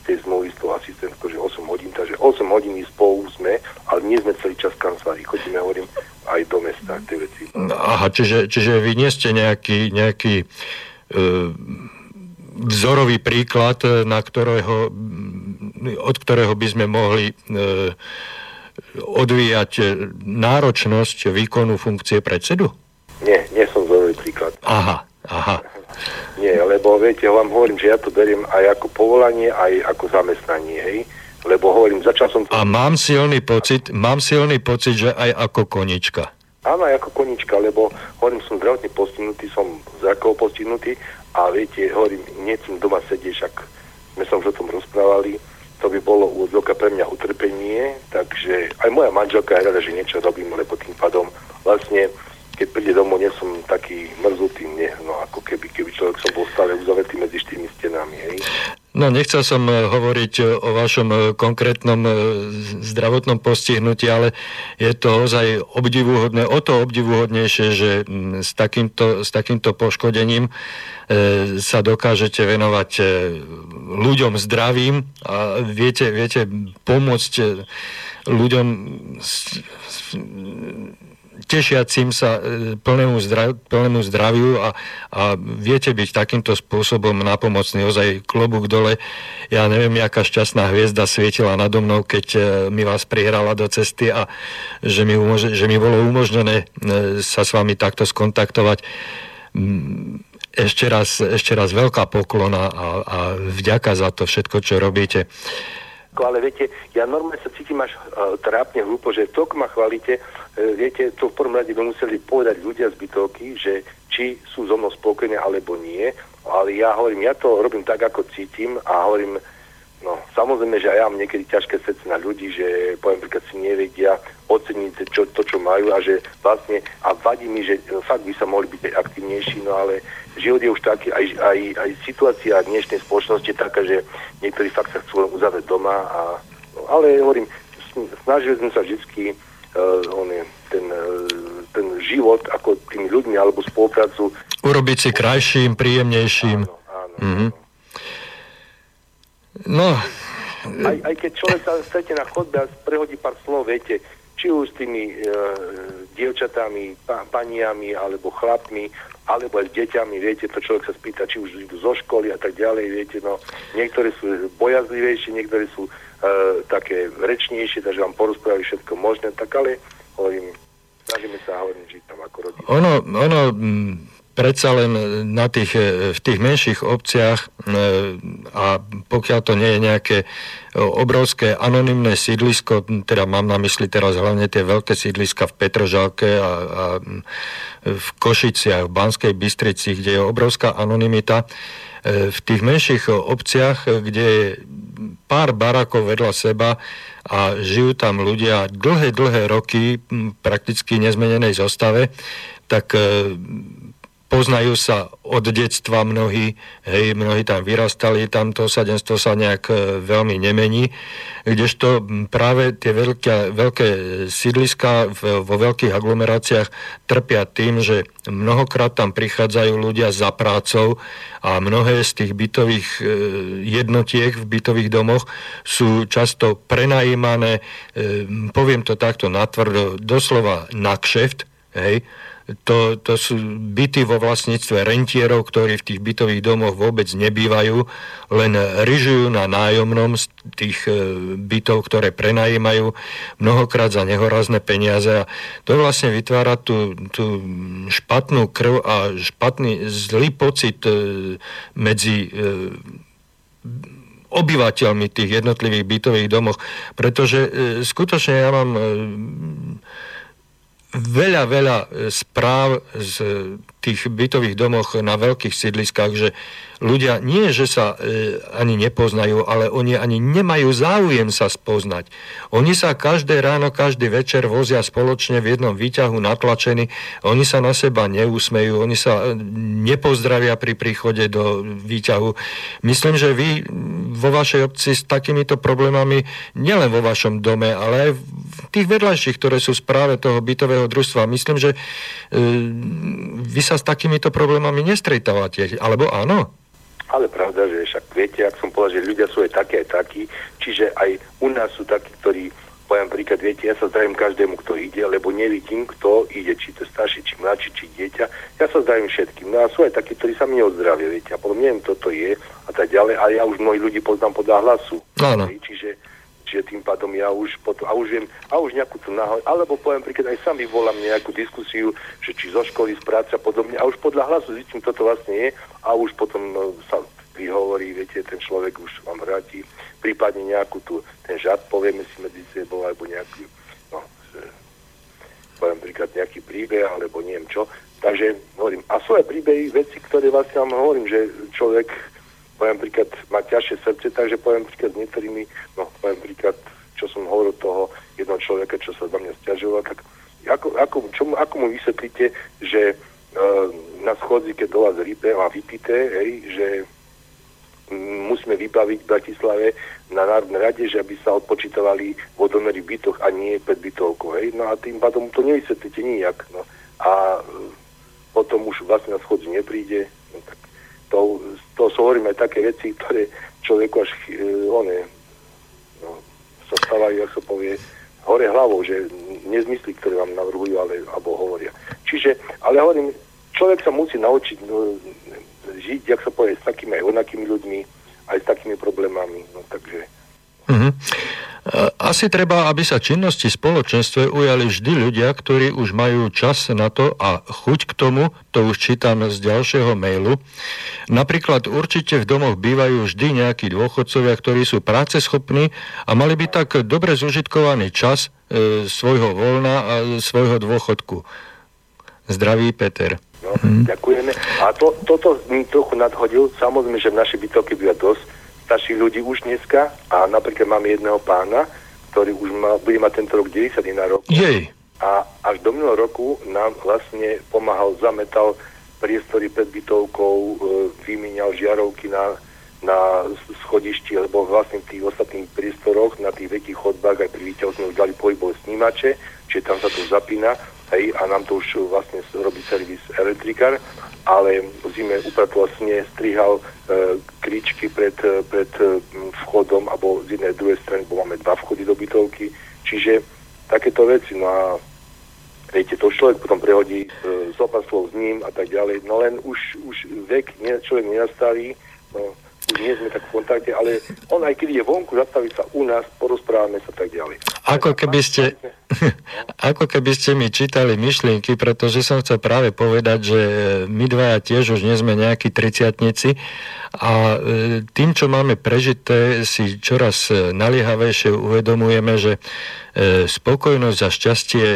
z tej zmluvy s tou asistentkou, že 8 hodín, takže 8 hodín spolu sme, ale nie sme celý čas v kancelárii, chodíme, hovorím, aj do mesta, tie veci. Aha, čiže, čiže vy nie ste nejaký, nejaký e, vzorový príklad, na ktorého, od ktorého by sme mohli e, odvíjať náročnosť výkonu funkcie predsedu? Nie, nie som vzorový príklad. Aha, aha. Nie, lebo viete, vám hovorím, že ja to beriem aj ako povolanie, aj ako zamestnanie, hej. Lebo hovorím, začal som... A mám silný pocit, mám silný pocit, že aj ako konička. Áno, ako konička, lebo hovorím, som zdravotne postihnutý, som zrakovo postihnutý a viete, hovorím, nechcem doma sedieť, však sme sa už o tom rozprávali, to by bolo úvodzovka pre mňa utrpenie, takže aj moja manželka je rada, že niečo robím, lebo tým pádom vlastne keď príde domov, nie som taký mrzutý, nie, no ako keby, keby človek som bol stále uzavretý medzi štyrmi stenami. Hej. No nechcel som eh, hovoriť eh, o vašom eh, konkrétnom zdravotnom postihnutí, ale je to ozaj obdivuhodné, o to obdivuhodnejšie, že mm, s takýmto, s takýmto poškodením sa dokážete venovať ľuďom zdravým a viete, viete pomôcť ľuďom tešiacim sa e, plnému, zdrav, plnému zdraviu a, a viete byť takýmto spôsobom napomocný, ozaj klobúk dole. Ja neviem, jaká šťastná hviezda svietila nado mnou, keď e, mi vás prihrala do cesty a že mi, umož- že mi bolo umožnené e, sa s vami takto skontaktovať. Mm, ešte raz, ešte raz veľká poklona a, a vďaka za to všetko, čo robíte ale viete, ja normálne sa cítim až uh, trápne hlúpo, že to, ma chválite, E, viete, to v prvom rade by museli povedať ľudia z bytovky, že či sú so mnou spokojní alebo nie, ale ja hovorím, ja to robím tak, ako cítim a hovorím, no samozrejme, že aj ja mám niekedy ťažké srdce na ľudí, že poviem príklad si nevedia oceniť čo, to, čo majú a že vlastne, a vadí mi, že fakt by sa mohli byť aktívnejší, no ale život je už taký, aj, aj, aj situácia dnešnej spoločnosti je taká, že niektorí fakt sa chcú uzavrieť doma a, no, ale hovorím, snažili sme sa vždy uh, on je, ten, uh, ten život ako tými ľuďmi alebo spoluprácu. Urobiť si krajším, príjemnejším. Áno, áno. Mm-hmm. No. Aj, aj keď človek sa stretne na chodbe a prehodí pár slov, viete, či už s tými uh, dievčatami, pa, paniami alebo chlapmi, alebo aj s deťami, viete, to človek sa spýta, či už idú zo školy a tak ďalej, viete, no, niektorí sú bojazlivejšie, niektorí sú E, také rečnejšie, takže vám porozprávali všetko možné, tak ale hovorím, snažíme sa hovorím, žiť tam ako rodina. Ono, ono predsa len na tých, e, v tých menších obciach e, a pokiaľ to nie je nejaké obrovské anonymné sídlisko, teda mám na mysli teraz hlavne tie veľké sídliska v Petržalke a, a v Košiciach, v Banskej Bystrici, kde je obrovská anonymita, v tých menších obciach, kde je pár barakov vedľa seba a žijú tam ľudia dlhé, dlhé roky prakticky nezmenenej zostave, tak e, poznajú sa od detstva mnohí, hej, mnohí tam vyrastali, tam to osadenstvo sa nejak e, veľmi nemení, kdežto práve tie veľké, veľké sídliska vo veľkých aglomeráciách trpia tým, že mnohokrát tam prichádzajú ľudia za prácou a mnohé z tých bytových e, jednotiek v bytových domoch sú často prenajímané, e, poviem to takto natvrdo, doslova na kšeft, hej, to, to sú byty vo vlastníctve rentierov, ktorí v tých bytových domoch vôbec nebývajú, len ryžujú na nájomnom z tých e, bytov, ktoré prenajímajú mnohokrát za nehorazné peniaze. A to vlastne vytvára tú, tú špatnú krv a špatný, zlý pocit e, medzi e, obyvateľmi tých jednotlivých bytových domoch, pretože skutočne ja mám veľa, veľa e, správ z tých bytových domoch na veľkých sídliskách, že ľudia nie, že sa e, ani nepoznajú, ale oni ani nemajú záujem sa spoznať. Oni sa každé ráno, každý večer vozia spoločne v jednom výťahu natlačení, oni sa na seba neúsmejú, oni sa e, nepozdravia pri príchode do výťahu. Myslím, že vy vo vašej obci s takýmito problémami, nielen vo vašom dome, ale aj v tých vedľajších, ktoré sú správe toho bytového družstva, myslím, že e, vy sa s takýmito problémami nestretávate, alebo áno? Ale pravda, že však viete, ak som povedal, že ľudia sú aj také, aj takí, čiže aj u nás sú takí, ktorí, poviem príklad, viete, ja sa zdravím každému, kto ide, lebo nevidím, kto ide, či to starší, či mladší, či dieťa. Ja sa zdravím všetkým. No a sú aj takí, ktorí sa mi neodzdravia, viete, a potom neviem, kto to je a tak ďalej, ale ja už mnohých ľudí poznám podľa hlasu. Áno. Čiže čiže tým pádom ja už potom, a už viem, a už nejakú tú náhod, alebo poviem príklad, aj sám vyvolám nejakú diskusiu, že či zo školy, z práce a podobne, a už podľa hlasu zistím, kto to vlastne je, a už potom no, sa vyhovorí, viete, ten človek už vám vráti, prípadne nejakú tu, ten žart povieme si medzi sebou, alebo nejaký, no, že... poviem príklad nejaký príbeh alebo neviem čo. Takže hovorím, a sú príbehy, veci, ktoré vlastne vám hovorím, že človek poviem príklad, má ťažšie srdce, takže poviem príklad niektorými, no poviem príklad, čo som hovoril toho jednoho človeka, čo sa za mňa stiažoval, tak ako, ako, čo, ako mu vysvetlíte, že uh, na schodzi, keď do vás a vypité, hej, že musíme vybaviť v Bratislave na Národnej rade, že aby sa odpočítavali vodomery v bytoch a nie pred bytovkou. Hej? No a tým pádom to nevysvetlíte nijak. No. A e, potom už vlastne na schodzi nepríde. No, tak to, to sú hovorím aj také veci, ktoré človeku až e, one, no, sa stávajú, ako sa povie, hore hlavou, že nezmysly, ktoré vám navrhujú ale, alebo hovoria. Čiže, ale hovorím, človek sa musí naučiť no, žiť, jak sa povie, s takými aj onakými ľuďmi, aj s takými problémami. No, takže... Mm-hmm. Asi treba, aby sa činnosti spoločenstve ujali vždy ľudia, ktorí už majú čas na to a chuť k tomu, to už čítam z ďalšieho mailu. Napríklad určite v domoch bývajú vždy nejakí dôchodcovia, ktorí sú práceschopní a mali by tak dobre zužitkovaný čas e, svojho voľna a svojho dôchodku. Zdraví Peter. No. Ďakujeme. A to, toto mi trochu nadhodil. Samozrejme, že v našej bytovke býva dosť starších ľudí už dneska a napríklad máme jedného pána, ktorý už má, bude mať tento rok 90 na rok. Jej. A až do minulého roku nám vlastne pomáhal, zametal priestory pred bytovkou, e, vymieňal žiarovky na, na schodišti, lebo vlastne v tých ostatných priestoroch, na tých veľkých chodbách aj pri už dali pohybové snímače, čiže tam sa to zapína hej, a nám to už vlastne robí servis elektrikár, ale v zime upratlo sne, strihal e, kríčky pred, e, pred e, vchodom, alebo z jednej druhej strany, bo máme dva vchody do bytovky, čiže takéto veci, no a viete, to človek potom prehodí e, zopa slov s ním a tak ďalej, no len už, už vek ne, človek nenastaví, no, nie sme tak v kontakte, ale on aj keď je vonku, zastaví sa u nás, porozprávame sa tak ďalej. Ako keby ste, <laughs> ako keby ste mi čítali myšlienky, pretože som chcel práve povedať, že my dvaja tiež už nie sme nejakí triciatnici a e, tým, čo máme prežité, si čoraz e, naliehavejšie uvedomujeme, že e, spokojnosť a šťastie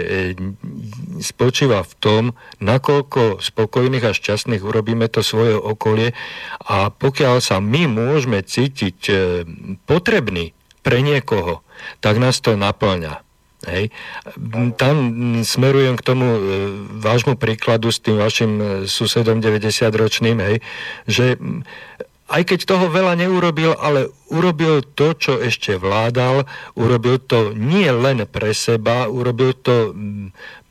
spočíva v tom, nakoľko spokojných a šťastných urobíme to svoje okolie a pokiaľ sa my môžeme cítiť potrební pre niekoho, tak nás to naplňa. Hej. Tam smerujem k tomu e, vášmu príkladu s tým vašim e, susedom 90-ročným, hej, že aj keď toho veľa neurobil, ale urobil to, čo ešte vládal, urobil to nie len pre seba, urobil to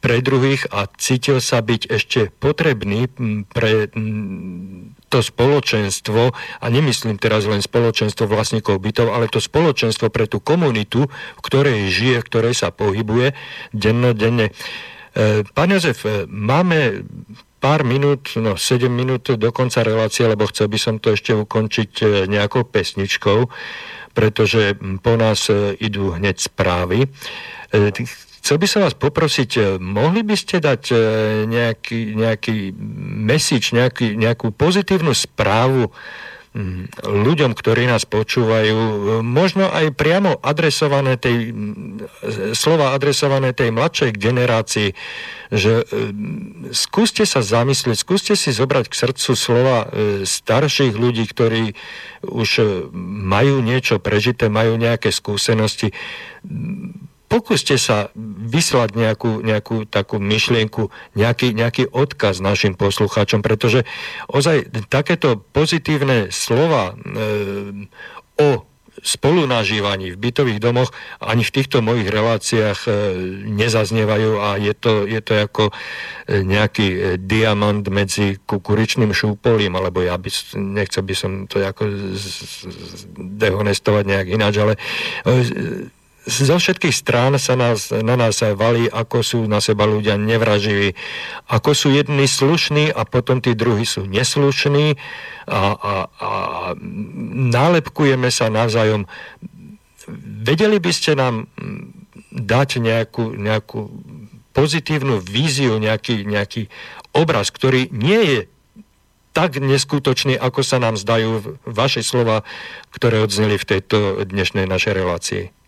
pre druhých a cítil sa byť ešte potrebný pre to spoločenstvo, a nemyslím teraz len spoločenstvo vlastníkov bytov, ale to spoločenstvo pre tú komunitu, v ktorej žije, v ktorej sa pohybuje dennodenne. E, pán Jozef, e, máme pár minút, no 7 minút do konca relácie, lebo chcel by som to ešte ukončiť e, nejakou pesničkou, pretože po nás idú hneď správy. Chcel by som vás poprosiť, e, mohli by ste dať e, nejaký, nejaký message, nejaký, nejakú pozitívnu správu ľuďom, ktorí nás počúvajú, e, možno aj priamo adresované tej, slova adresované tej mladšej generácii, že skúste sa zamyslieť, skúste si zobrať k srdcu slova starších ľudí, ktorí už majú niečo prežité, majú nejaké skúsenosti pokúste sa vyslať nejakú, nejakú takú myšlienku, nejaký, nejaký odkaz našim poslucháčom, pretože ozaj takéto pozitívne slova e, o spolunažívaní v bytových domoch ani v týchto mojich reláciách e, nezaznievajú a je to, je to ako e, nejaký e, diamant medzi kukuričným šúpolím, alebo ja by, nechcel by som to ako dehonestovať nejak ináč, ale zo všetkých strán sa nás, na nás valí, ako sú na seba ľudia nevraživí, ako sú jedni slušní a potom tí druhí sú neslušní a, a, a nálepkujeme sa navzájom. Vedeli by ste nám dať nejakú, nejakú pozitívnu víziu, nejaký, nejaký obraz, ktorý nie je tak neskutočný, ako sa nám zdajú vaše slova, ktoré odzneli v tejto dnešnej našej relácii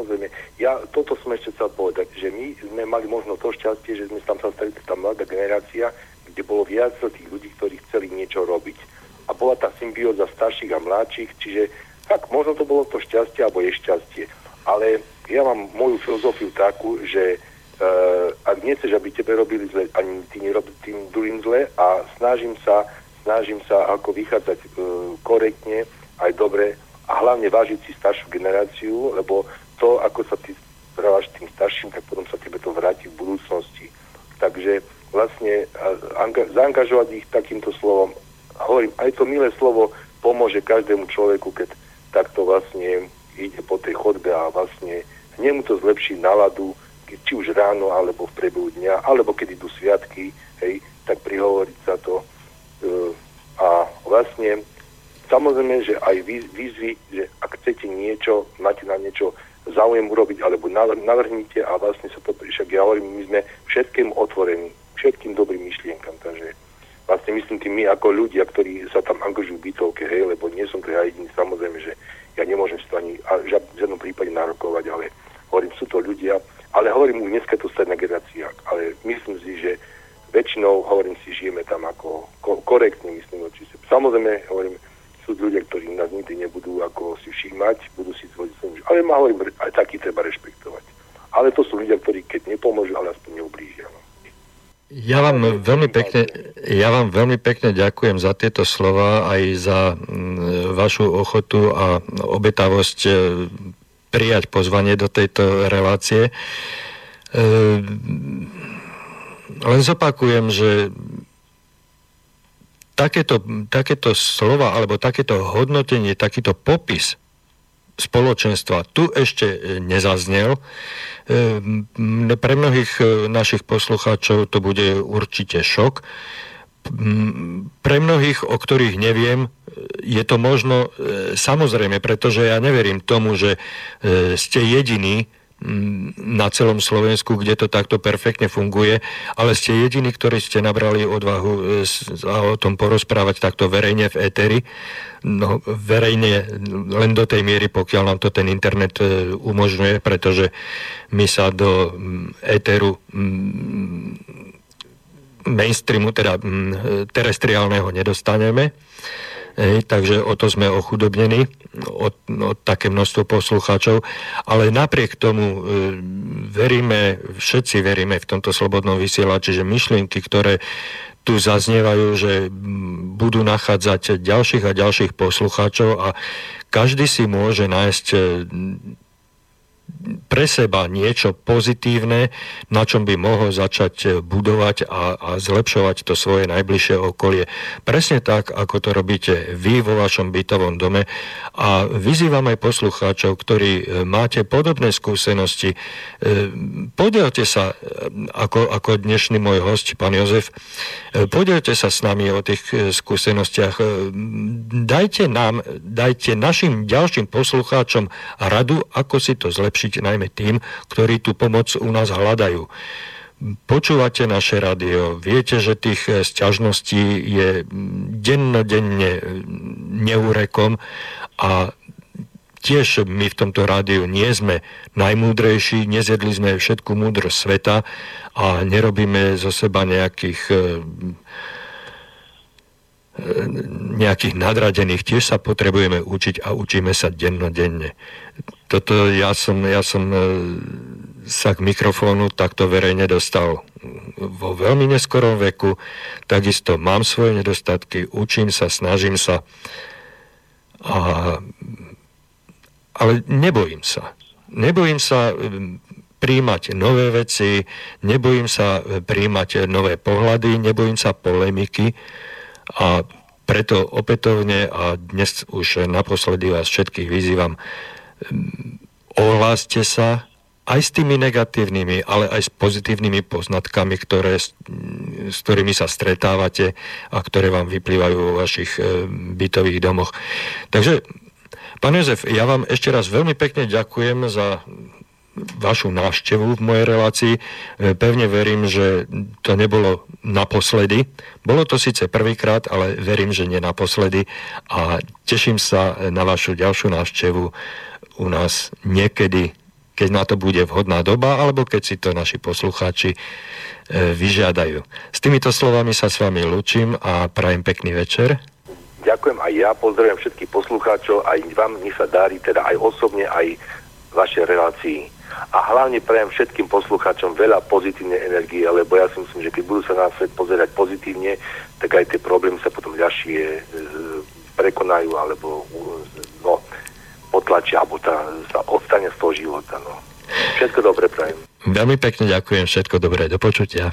samozrejme, ja toto som ešte chcel povedať, že my sme mali možno to šťastie, že sme tam sa stali tá mladá generácia, kde bolo viac tých ľudí, ktorí chceli niečo robiť. A bola tá symbióza starších a mladších, čiže tak možno to bolo to šťastie, alebo je šťastie. Ale ja mám moju filozofiu takú, že uh, ak nechceš, aby tebe robili zle, ani ty nerobí tým druhým zle a snažím sa, snažím sa ako vychádzať uh, korektne, aj dobre a hlavne vážiť si staršiu generáciu, lebo to, ako sa ty správaš tým starším, tak potom sa tebe to vráti v budúcnosti. Takže vlastne anga- zaangažovať ich takýmto slovom, hovorím, aj to milé slovo pomôže každému človeku, keď takto vlastne ide po tej chodbe a vlastne hneď mu to zlepší náladu, či už ráno, alebo v priebehu dňa, alebo keď idú sviatky, hej, tak prihovoriť sa to. E, a vlastne samozrejme, že aj výzvy, že ak chcete niečo, máte na niečo záujem urobiť, alebo navrhnite a vlastne sa to, však ja hovorím, my sme všetkým otvorení, všetkým dobrým myšlienkam, takže vlastne myslím tým my ako ľudia, ktorí sa tam angažujú v bytovke, hej, lebo nie som to ja jediný, samozrejme, že ja nemôžem si to ani v žiadnom prípade nárokovať, ale hovorím, sú to ľudia, ale hovorím, už dneska to stredná generácia, ale myslím si, že väčšinou, hovorím si, žijeme tam ako ko- korektne, myslím, či Samozrejme, hovorím, sú ľudia, ktorí nás nikdy nebudú ako si všímať, budú si zvoliť svoj ale ma hovorím, aj taký treba rešpektovať. Ale to sú ľudia, ktorí keď nepomôžu, ale aspoň neublížia. Ja vám veľmi pekne, ja vám veľmi pekne ďakujem za tieto slova aj za mm, vašu ochotu a obetavosť e, prijať pozvanie do tejto relácie. E, len zopakujem, že takéto, takéto slova alebo takéto hodnotenie, takýto popis spoločenstva tu ešte nezaznel. E, pre mnohých e, našich poslucháčov to bude určite šok. Pre mnohých, o ktorých neviem, e, je to možno samozrejme, pretože ja neverím tomu, že ste jediní, na celom Slovensku, kde to takto perfektne funguje, ale ste jediní, ktorí ste nabrali odvahu e, o tom porozprávať takto verejne v éteri. No, verejne len do tej miery, pokiaľ nám to ten internet e, umožňuje, pretože my sa do éteru mainstreamu, teda terestriálneho nedostaneme. Hej, takže o to sme ochudobnení, o, o také množstvo poslucháčov, ale napriek tomu e, veríme, všetci veríme v tomto slobodnom vysielači, že myšlienky, ktoré tu zaznievajú, že budú nachádzať ďalších a ďalších poslucháčov a každý si môže nájsť e, pre seba niečo pozitívne, na čom by mohol začať eh, budovať a, a zlepšovať to svoje najbližšie okolie. Presne tak, ako to robíte vy vo vašom bytovom dome. A vyzývam aj poslucháčov, ktorí eh, máte podobné skúsenosti. Eh, podielte sa, ako, ako dnešný môj host, pán Jozef, podielte sa s nami o tých skúsenostiach. Dajte nám, dajte našim ďalším poslucháčom radu, ako si to zlepšiť zlepšiť najmä tým, ktorí tú pomoc u nás hľadajú. Počúvate naše rádio, viete, že tých eh, sťažností je dennodenne eh, neúrekom a tiež my v tomto rádiu nie sme najmúdrejší, nezjedli sme všetku múdrosť sveta a nerobíme zo seba nejakých eh, nejakých nadradených, tiež sa potrebujeme učiť a učíme sa dennodenne toto ja som, ja som e, sa k mikrofónu takto verejne dostal vo veľmi neskorom veku. Takisto mám svoje nedostatky, učím sa, snažím sa. A, ale nebojím sa. Nebojím sa e, príjmať nové veci, nebojím sa e, príjmať nové pohľady, nebojím sa polemiky a preto opätovne a dnes už naposledy vás všetkých vyzývam, ohláste sa aj s tými negatívnymi, ale aj s pozitívnymi poznatkami, ktoré, s, s ktorými sa stretávate a ktoré vám vyplývajú vo vašich e, bytových domoch. Takže, pán Jozef, ja vám ešte raz veľmi pekne ďakujem za vašu návštevu v mojej relácii. E, pevne verím, že to nebolo naposledy. Bolo to síce prvýkrát, ale verím, že nie naposledy a teším sa na vašu ďalšiu návštevu u nás niekedy, keď na to bude vhodná doba, alebo keď si to naši poslucháči e, vyžiadajú. S týmito slovami sa s vami lúčim a prajem pekný večer. Ďakujem aj ja, pozdravujem všetkých poslucháčov, aj vám nech sa darí, teda aj osobne, aj vašej relácii. A hlavne prajem všetkým poslucháčom veľa pozitívnej energie, lebo ja si myslím, že keď budú sa na svet pozerať pozitívne, tak aj tie problémy sa potom ďalšie e, prekonajú, alebo no, potlačia, alebo tá, sa odstane z toho života. No. Všetko dobré prajem. Veľmi pekne ďakujem, všetko dobré, do počutia.